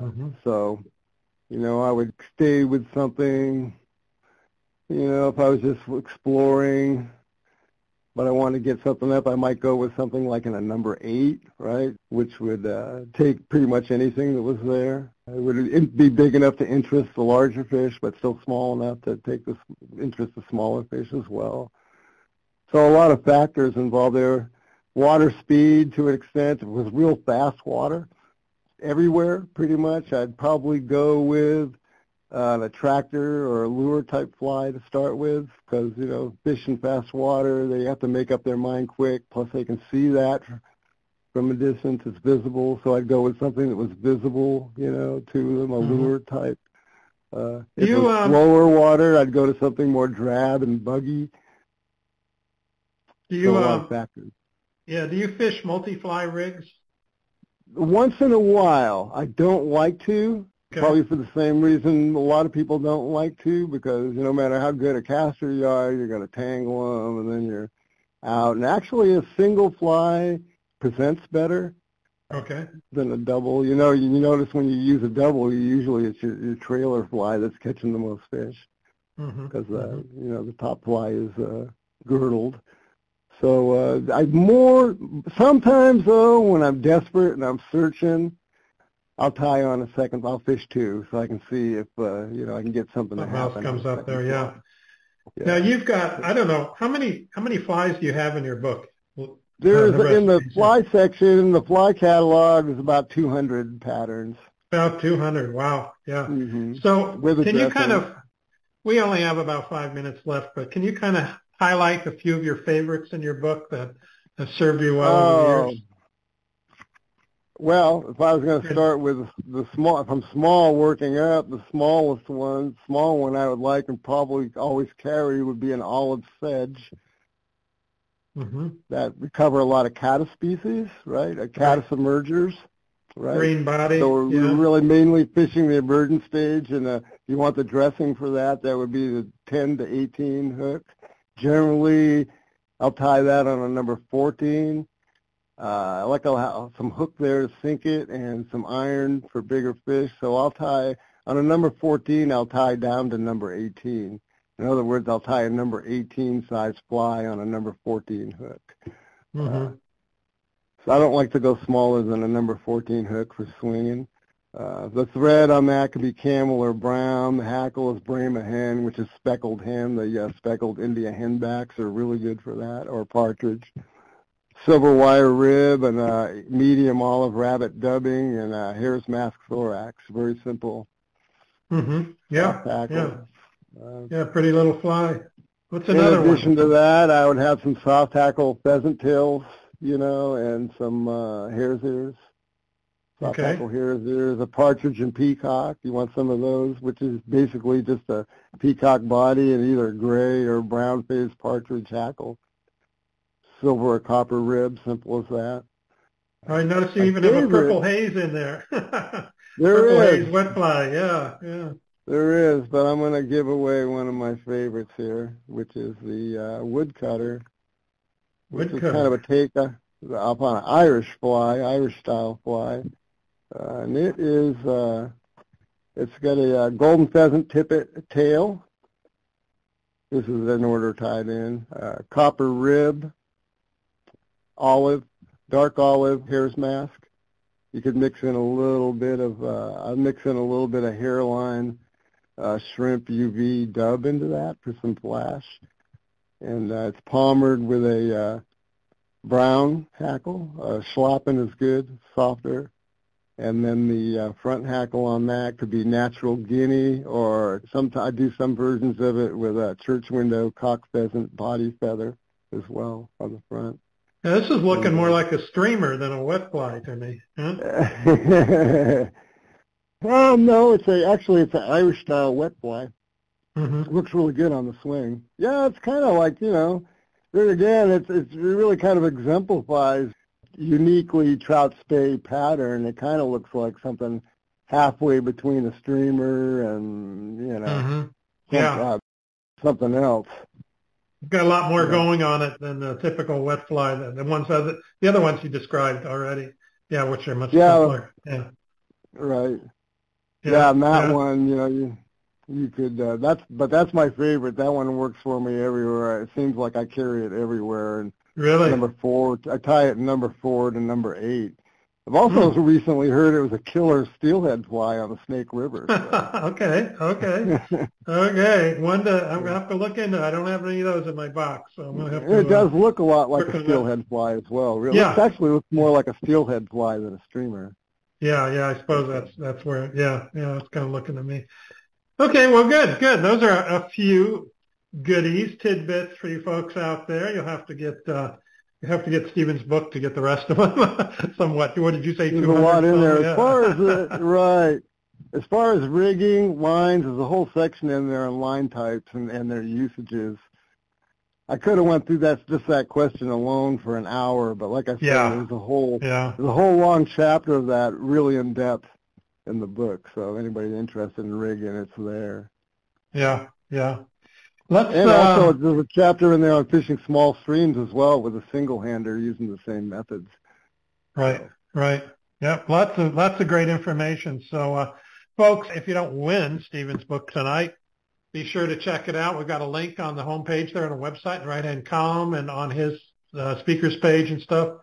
Mm-hmm. So, you know, I would stay with something. You know, if I was just exploring, but I want to get something up, I might go with something like in a number eight, right, which would uh, take pretty much anything that was there. It would be big enough to interest the larger fish, but still small enough to take the interest the smaller fish as well. So a lot of factors involved there. Water speed to an extent. It was real fast water everywhere, pretty much. I'd probably go with uh, an attractor or a lure type fly to start with because, you know, fish in fast water, they have to make up their mind quick. Plus they can see that from a distance. It's visible. So I'd go with something that was visible, you know, to them, a mm-hmm. lure type. Uh, if you, it was um, slower water, I'd go to something more drab and buggy. Do you, so a uh, factors. Yeah, do you fish multi-fly rigs? Once in a while. I don't like to. Okay. Probably for the same reason a lot of people don't like to, because no matter how good a caster you are, you're going to tangle them, and then you're out. And actually, a single fly presents better. Okay. Than a double. You know, you notice when you use a double, you usually it's your, your trailer fly that's catching the most fish, mm-hmm. because uh, mm-hmm. you know the top fly is uh, girdled. So uh, I more sometimes though when I'm desperate and I'm searching, I'll tie on a second. I'll fish two, so I can see if uh, you know I can get something. Something else comes up there, yeah. yeah. Now you've got I don't know how many how many flies do you have in your book? There's uh, the in the fly section, the fly catalog is about 200 patterns. About 200. Wow. Yeah. Mm-hmm. So can you kind of? We only have about five minutes left, but can you kind of highlight a few of your favorites in your book that have served you well over the years? Well, if I was going to start with the small, from small working up, the smallest one, small one I would like and probably always carry would be an olive sedge. Mm-hmm. That we cover a lot of caddis species, right? A caddis right. emergers, right? Green body. So we're, yeah. really mainly fishing the emergent stage, and uh, if you want the dressing for that, that would be the 10 to 18 hook. Generally, I'll tie that on a number 14 uh, I like have some hook there to sink it and some iron for bigger fish. So I'll tie on a number 14. I'll tie down to number 18. In other words, I'll tie a number 18 size fly on a number 14 hook. Mm-hmm. Uh, so I don't like to go smaller than a number 14 hook for swinging. Uh, the thread on that can be camel or brown. The hackle is Brahma hen, which is speckled hen. The uh, speckled India henbacks are really good for that, or partridge. Silver wire rib and a medium olive rabbit dubbing and a hare's mask thorax. Very simple. Mm-hmm. Yeah. tackle. Yeah. Uh, yeah. Pretty little fly. What's another one? in addition one? to that, I would have some soft tackle pheasant tails, you know, and some uh, hare's ears. Soft okay. tackle hare's ears, a partridge and peacock. You want some of those, which is basically just a peacock body and either gray or brown faced partridge hackle silver or copper rib, simple as that. I noticed you even favorite. have a purple haze in there. there purple is. haze wet fly, yeah, yeah. There is, but I'm going to give away one of my favorites here, which is the uh, woodcutter. Which woodcutter. is kind of a take uh, up on an Irish fly, Irish style fly. Uh, and it is, uh, it's got a uh, golden pheasant tippet tail. This is an order tied in. Uh, copper rib, olive, dark olive hare's mask. You could mix in a little bit of, uh, I'll mix in a little bit of Hareline uh, shrimp UV dub into that for some flash. And uh, it's palmered with a uh, brown hackle. Uh, is good, softer. And then the uh, front hackle on that could be natural guinea, or sometimes I do some versions of it with a church window cock pheasant body feather as well on the front. This is looking more like a streamer than a wet fly to me. Huh? well, no, it's a actually it's an Irish style wet fly. Mm-hmm. Looks really good on the swing. Yeah, it's kind of like you know, there again, it's it's it really kind of exemplifies uniquely trout spey pattern. It kind of looks like something halfway between a streamer and you know, mm-hmm. yeah, something else got a lot more yeah. going on it than the typical wet fly. The, the ones other, the other ones you described already. Yeah, which are much yeah, simpler. Yeah. Right. Yeah, yeah and that yeah. one, you know, you you could. Uh, that's but that's my favorite. That one works for me everywhere. It seems like I carry it everywhere. And really, number four, I tie it number four to number eight. I've also hmm. recently heard it was a killer steelhead fly on the Snake River. So. okay, okay, okay. One to I'm gonna have to look into. I don't have any of those in my box, so I'm gonna have to. It does uh, look a lot like a steelhead fly as well. Really, yeah. it actually looks more like a steelhead fly than a streamer. Yeah, yeah. I suppose that's that's where. Yeah, yeah. It's kind of looking to me. Okay, well, good, good. Those are a few goodies, tidbits for you folks out there. You'll have to get. Uh, you have to get Stephen's book to get the rest of them. Somewhat. What did you say? There's a lot in there. Yeah. As far as uh, right, as far as rigging lines, there's a whole section in there on line types and, and their usages. I could have went through that just that question alone for an hour, but like I said, yeah. there's a whole yeah. there's a whole long chapter of that really in depth in the book. So anybody interested in rigging, it's there. Yeah, yeah. Let's, and uh, also, there's a chapter in there on fishing small streams as well with a single hander using the same methods. Right, right. Yep, lots of lots of great information. So, uh, folks, if you don't win Stephen's book tonight, be sure to check it out. We've got a link on the homepage there on the website, the right-hand column, and on his uh, speakers page and stuff.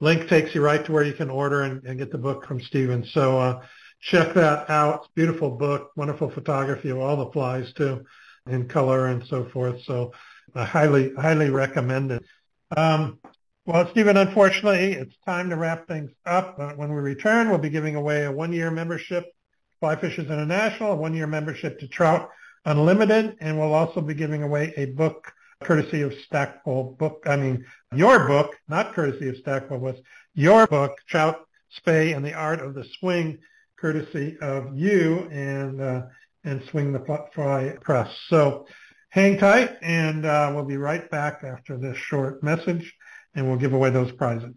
Link takes you right to where you can order and, and get the book from Stephen. So uh, check that out. It's a beautiful book, wonderful photography of all the flies too in color and so forth. So I highly, highly recommend it. Um, well, Stephen, unfortunately, it's time to wrap things up. Uh, when we return, we'll be giving away a one-year membership Fly Fishers International, a one-year membership to Trout Unlimited, and we'll also be giving away a book courtesy of Stackpole book. I mean, your book, not courtesy of Stackpole, was your book, Trout Spey and the Art of the Swing, courtesy of you. And uh, and swing the fly press. So hang tight, and uh, we'll be right back after this short message, and we'll give away those prizes.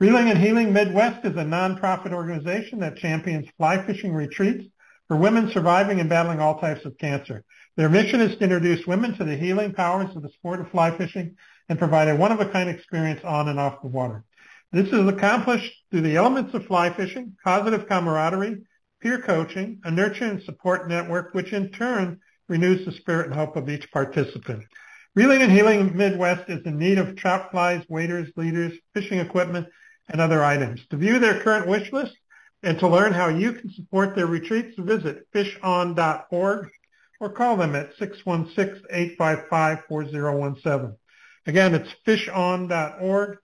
Reeling and Healing Midwest is a nonprofit organization that champions fly fishing retreats for women surviving and battling all types of cancer. Their mission is to introduce women to the healing powers of the sport of fly fishing and provide a one-of-a-kind experience on and off the water. This is accomplished through the elements of fly fishing, positive camaraderie, peer coaching, a nurture and support network, which in turn renews the spirit and hope of each participant. Reeling and Healing Midwest is in need of trout flies, waders, leaders, fishing equipment, and other items. To view their current wish list and to learn how you can support their retreats, visit fishon.org or call them at 616-855-4017. Again, it's fishon.org,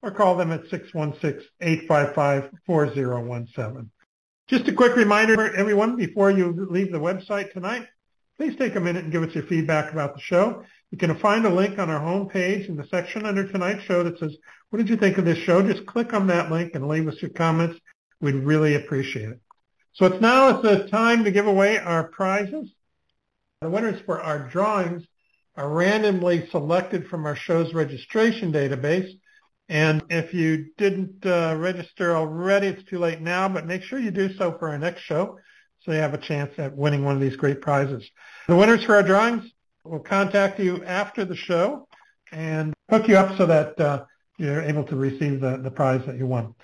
or call them at 616-855-4017. Just a quick reminder, everyone, before you leave the website tonight, please take a minute and give us your feedback about the show. You can find a link on our homepage in the section under tonight's show that says, what did you think of this show? Just click on that link and leave us your comments. We'd really appreciate it. So it's now it's the time to give away our prizes. The winners for our drawings are randomly selected from our show's registration database. And if you didn't uh, register already, it's too late now, but make sure you do so for our next show so you have a chance at winning one of these great prizes. The winners for our drawings will contact you after the show and hook you up so that uh, you're able to receive the, the prize that you won.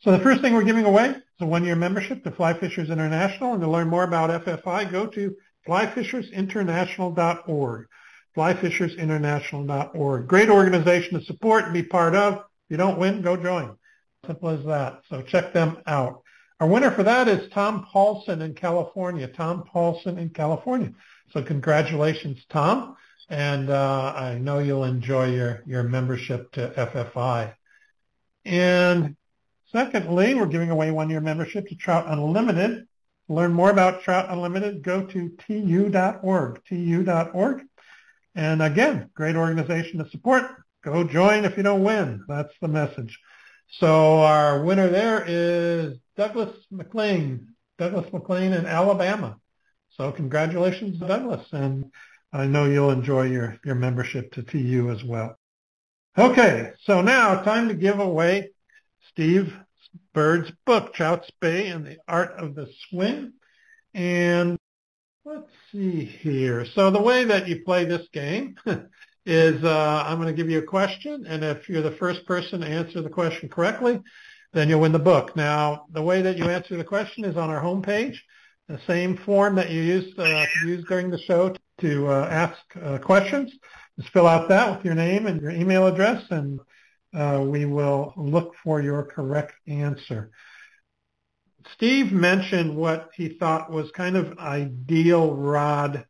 So the first thing we're giving away is a one-year membership to Fly Fishers International. And to learn more about FFI, go to flyfishersinternational.org flyfishersinternational.org. Great organization to support and be part of. If you don't win, go join. Simple as that. So check them out. Our winner for that is Tom Paulson in California. Tom Paulson in California. So congratulations, Tom. And uh, I know you'll enjoy your, your membership to FFI. And secondly, we're giving away one-year membership to Trout Unlimited. To learn more about Trout Unlimited, go to tu.org, tu.org. And again, great organization to support. Go join if you don't win. That's the message. So our winner there is Douglas McLean. Douglas McLean in Alabama. So congratulations, Douglas. And I know you'll enjoy your, your membership to TU as well. Okay, so now time to give away Steve Bird's book, Trout Spey and the Art of the Swing. And Let's see here. So the way that you play this game is uh, I'm going to give you a question, and if you're the first person to answer the question correctly, then you'll win the book. Now, the way that you answer the question is on our homepage, the same form that you used, uh, used during the show to uh, ask uh, questions. Just fill out that with your name and your email address, and uh, we will look for your correct answer. Steve mentioned what he thought was kind of ideal rod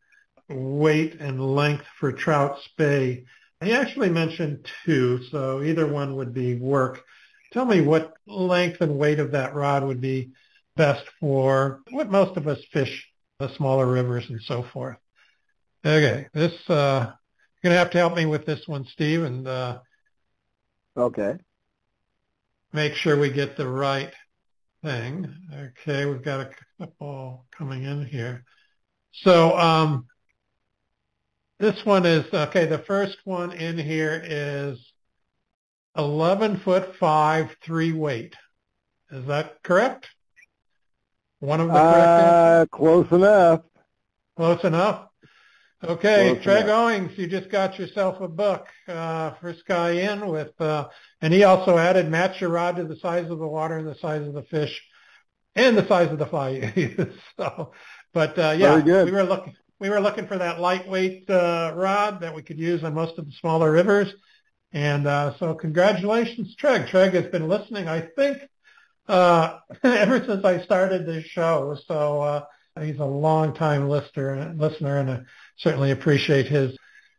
weight and length for trout spey. He actually mentioned two, so either one would be work. Tell me what length and weight of that rod would be best for what most of us fish, the smaller rivers and so forth. Okay, this uh, you're gonna have to help me with this one, Steve, and uh, okay, make sure we get the right thing. Okay, we've got a couple coming in here. So um, this one is, okay, the first one in here is 11 foot 5, 3 weight. Is that correct? One of the correct uh, Close enough. Close enough. Okay, Treg Owings, you just got yourself a book. Uh, first guy in with, uh, and he also added match your rod to the size of the water and the size of the fish, and the size of the fly you use. so, but uh, yeah, we were looking we were looking for that lightweight uh, rod that we could use on most of the smaller rivers, and uh, so congratulations, Treg. Treg has been listening, I think, uh, ever since I started this show. So uh, he's a long time listener, listener, and. A, certainly appreciate his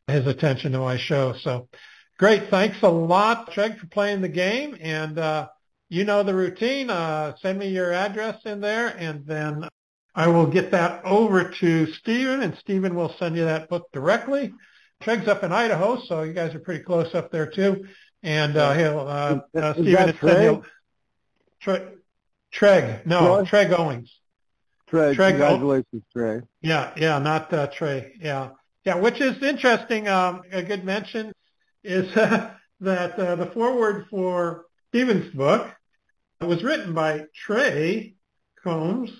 his attention to my show. So great. Thanks a lot, Treg, for playing the game. And uh, you know the routine. Uh, send me your address in there, and then I will get that over to Stephen, and Stephen will send you that book directly. Treg's up in Idaho, so you guys are pretty close up there too. And uh, he'll uh, uh, Stephen Treg. Treg, no, Treg Owings. Trey, Trey congratulations, Trey. Yeah, yeah, not uh, Trey. Yeah, yeah. Which is interesting. Um, a good mention is uh, that uh, the foreword for Stephen's book was written by Trey Combs,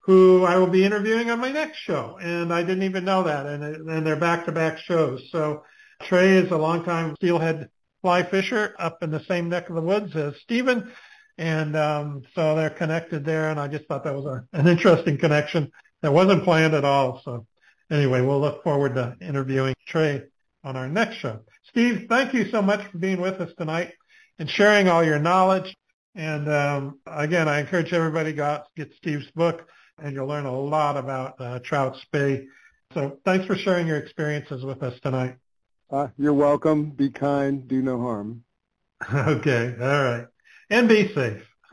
who I will be interviewing on my next show, and I didn't even know that. And and they're back-to-back shows. So Trey is a longtime steelhead fly fisher up in the same neck of the woods as Stephen and um, so they're connected there, and I just thought that was a, an interesting connection that wasn't planned at all. So anyway, we'll look forward to interviewing Trey on our next show. Steve, thank you so much for being with us tonight and sharing all your knowledge. And um, again, I encourage everybody to go out get Steve's book, and you'll learn a lot about uh, trout spey. So thanks for sharing your experiences with us tonight. Uh, you're welcome. Be kind. Do no harm. Okay. All right. And be safe.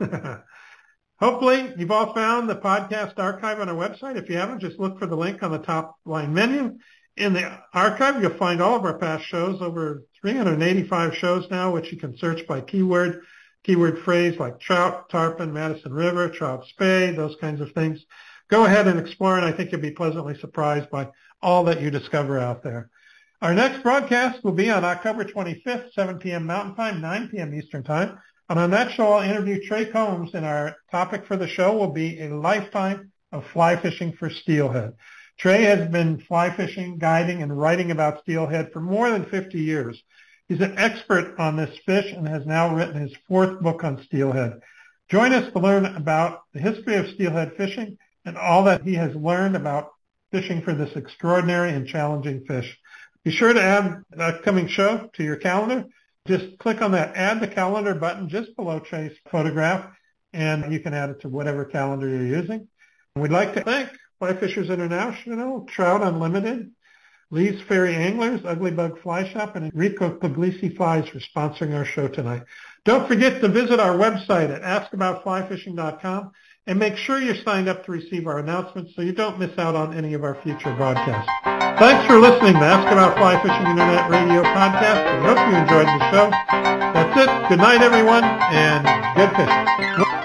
Hopefully you've all found the podcast archive on our website. If you haven't, just look for the link on the top line menu. In the archive, you'll find all of our past shows, over 385 shows now, which you can search by keyword, keyword phrase like trout, tarpon, Madison River, trout spey, those kinds of things. Go ahead and explore, and I think you'll be pleasantly surprised by all that you discover out there. Our next broadcast will be on October 25th, 7 p.m. Mountain Time, 9 p.m. Eastern Time. And on that show, I'll interview Trey Combs, and our topic for the show will be a lifetime of fly fishing for steelhead. Trey has been fly fishing, guiding, and writing about steelhead for more than 50 years. He's an expert on this fish and has now written his fourth book on steelhead. Join us to learn about the history of steelhead fishing and all that he has learned about fishing for this extraordinary and challenging fish. Be sure to add an upcoming show to your calendar just click on that add the calendar button just below Trey's photograph and you can add it to whatever calendar you're using. We'd like to thank Fly Fishers International, Trout Unlimited, Lee's Ferry Anglers, Ugly Bug Fly Shop, and Enrico Puglisi Flies for sponsoring our show tonight. Don't forget to visit our website at askaboutflyfishing.com and make sure you're signed up to receive our announcements so you don't miss out on any of our future broadcasts. Thanks for listening to Ask About Fly Fishing Internet Radio podcast. We hope you enjoyed the show. That's it. Good night, everyone, and good fishing.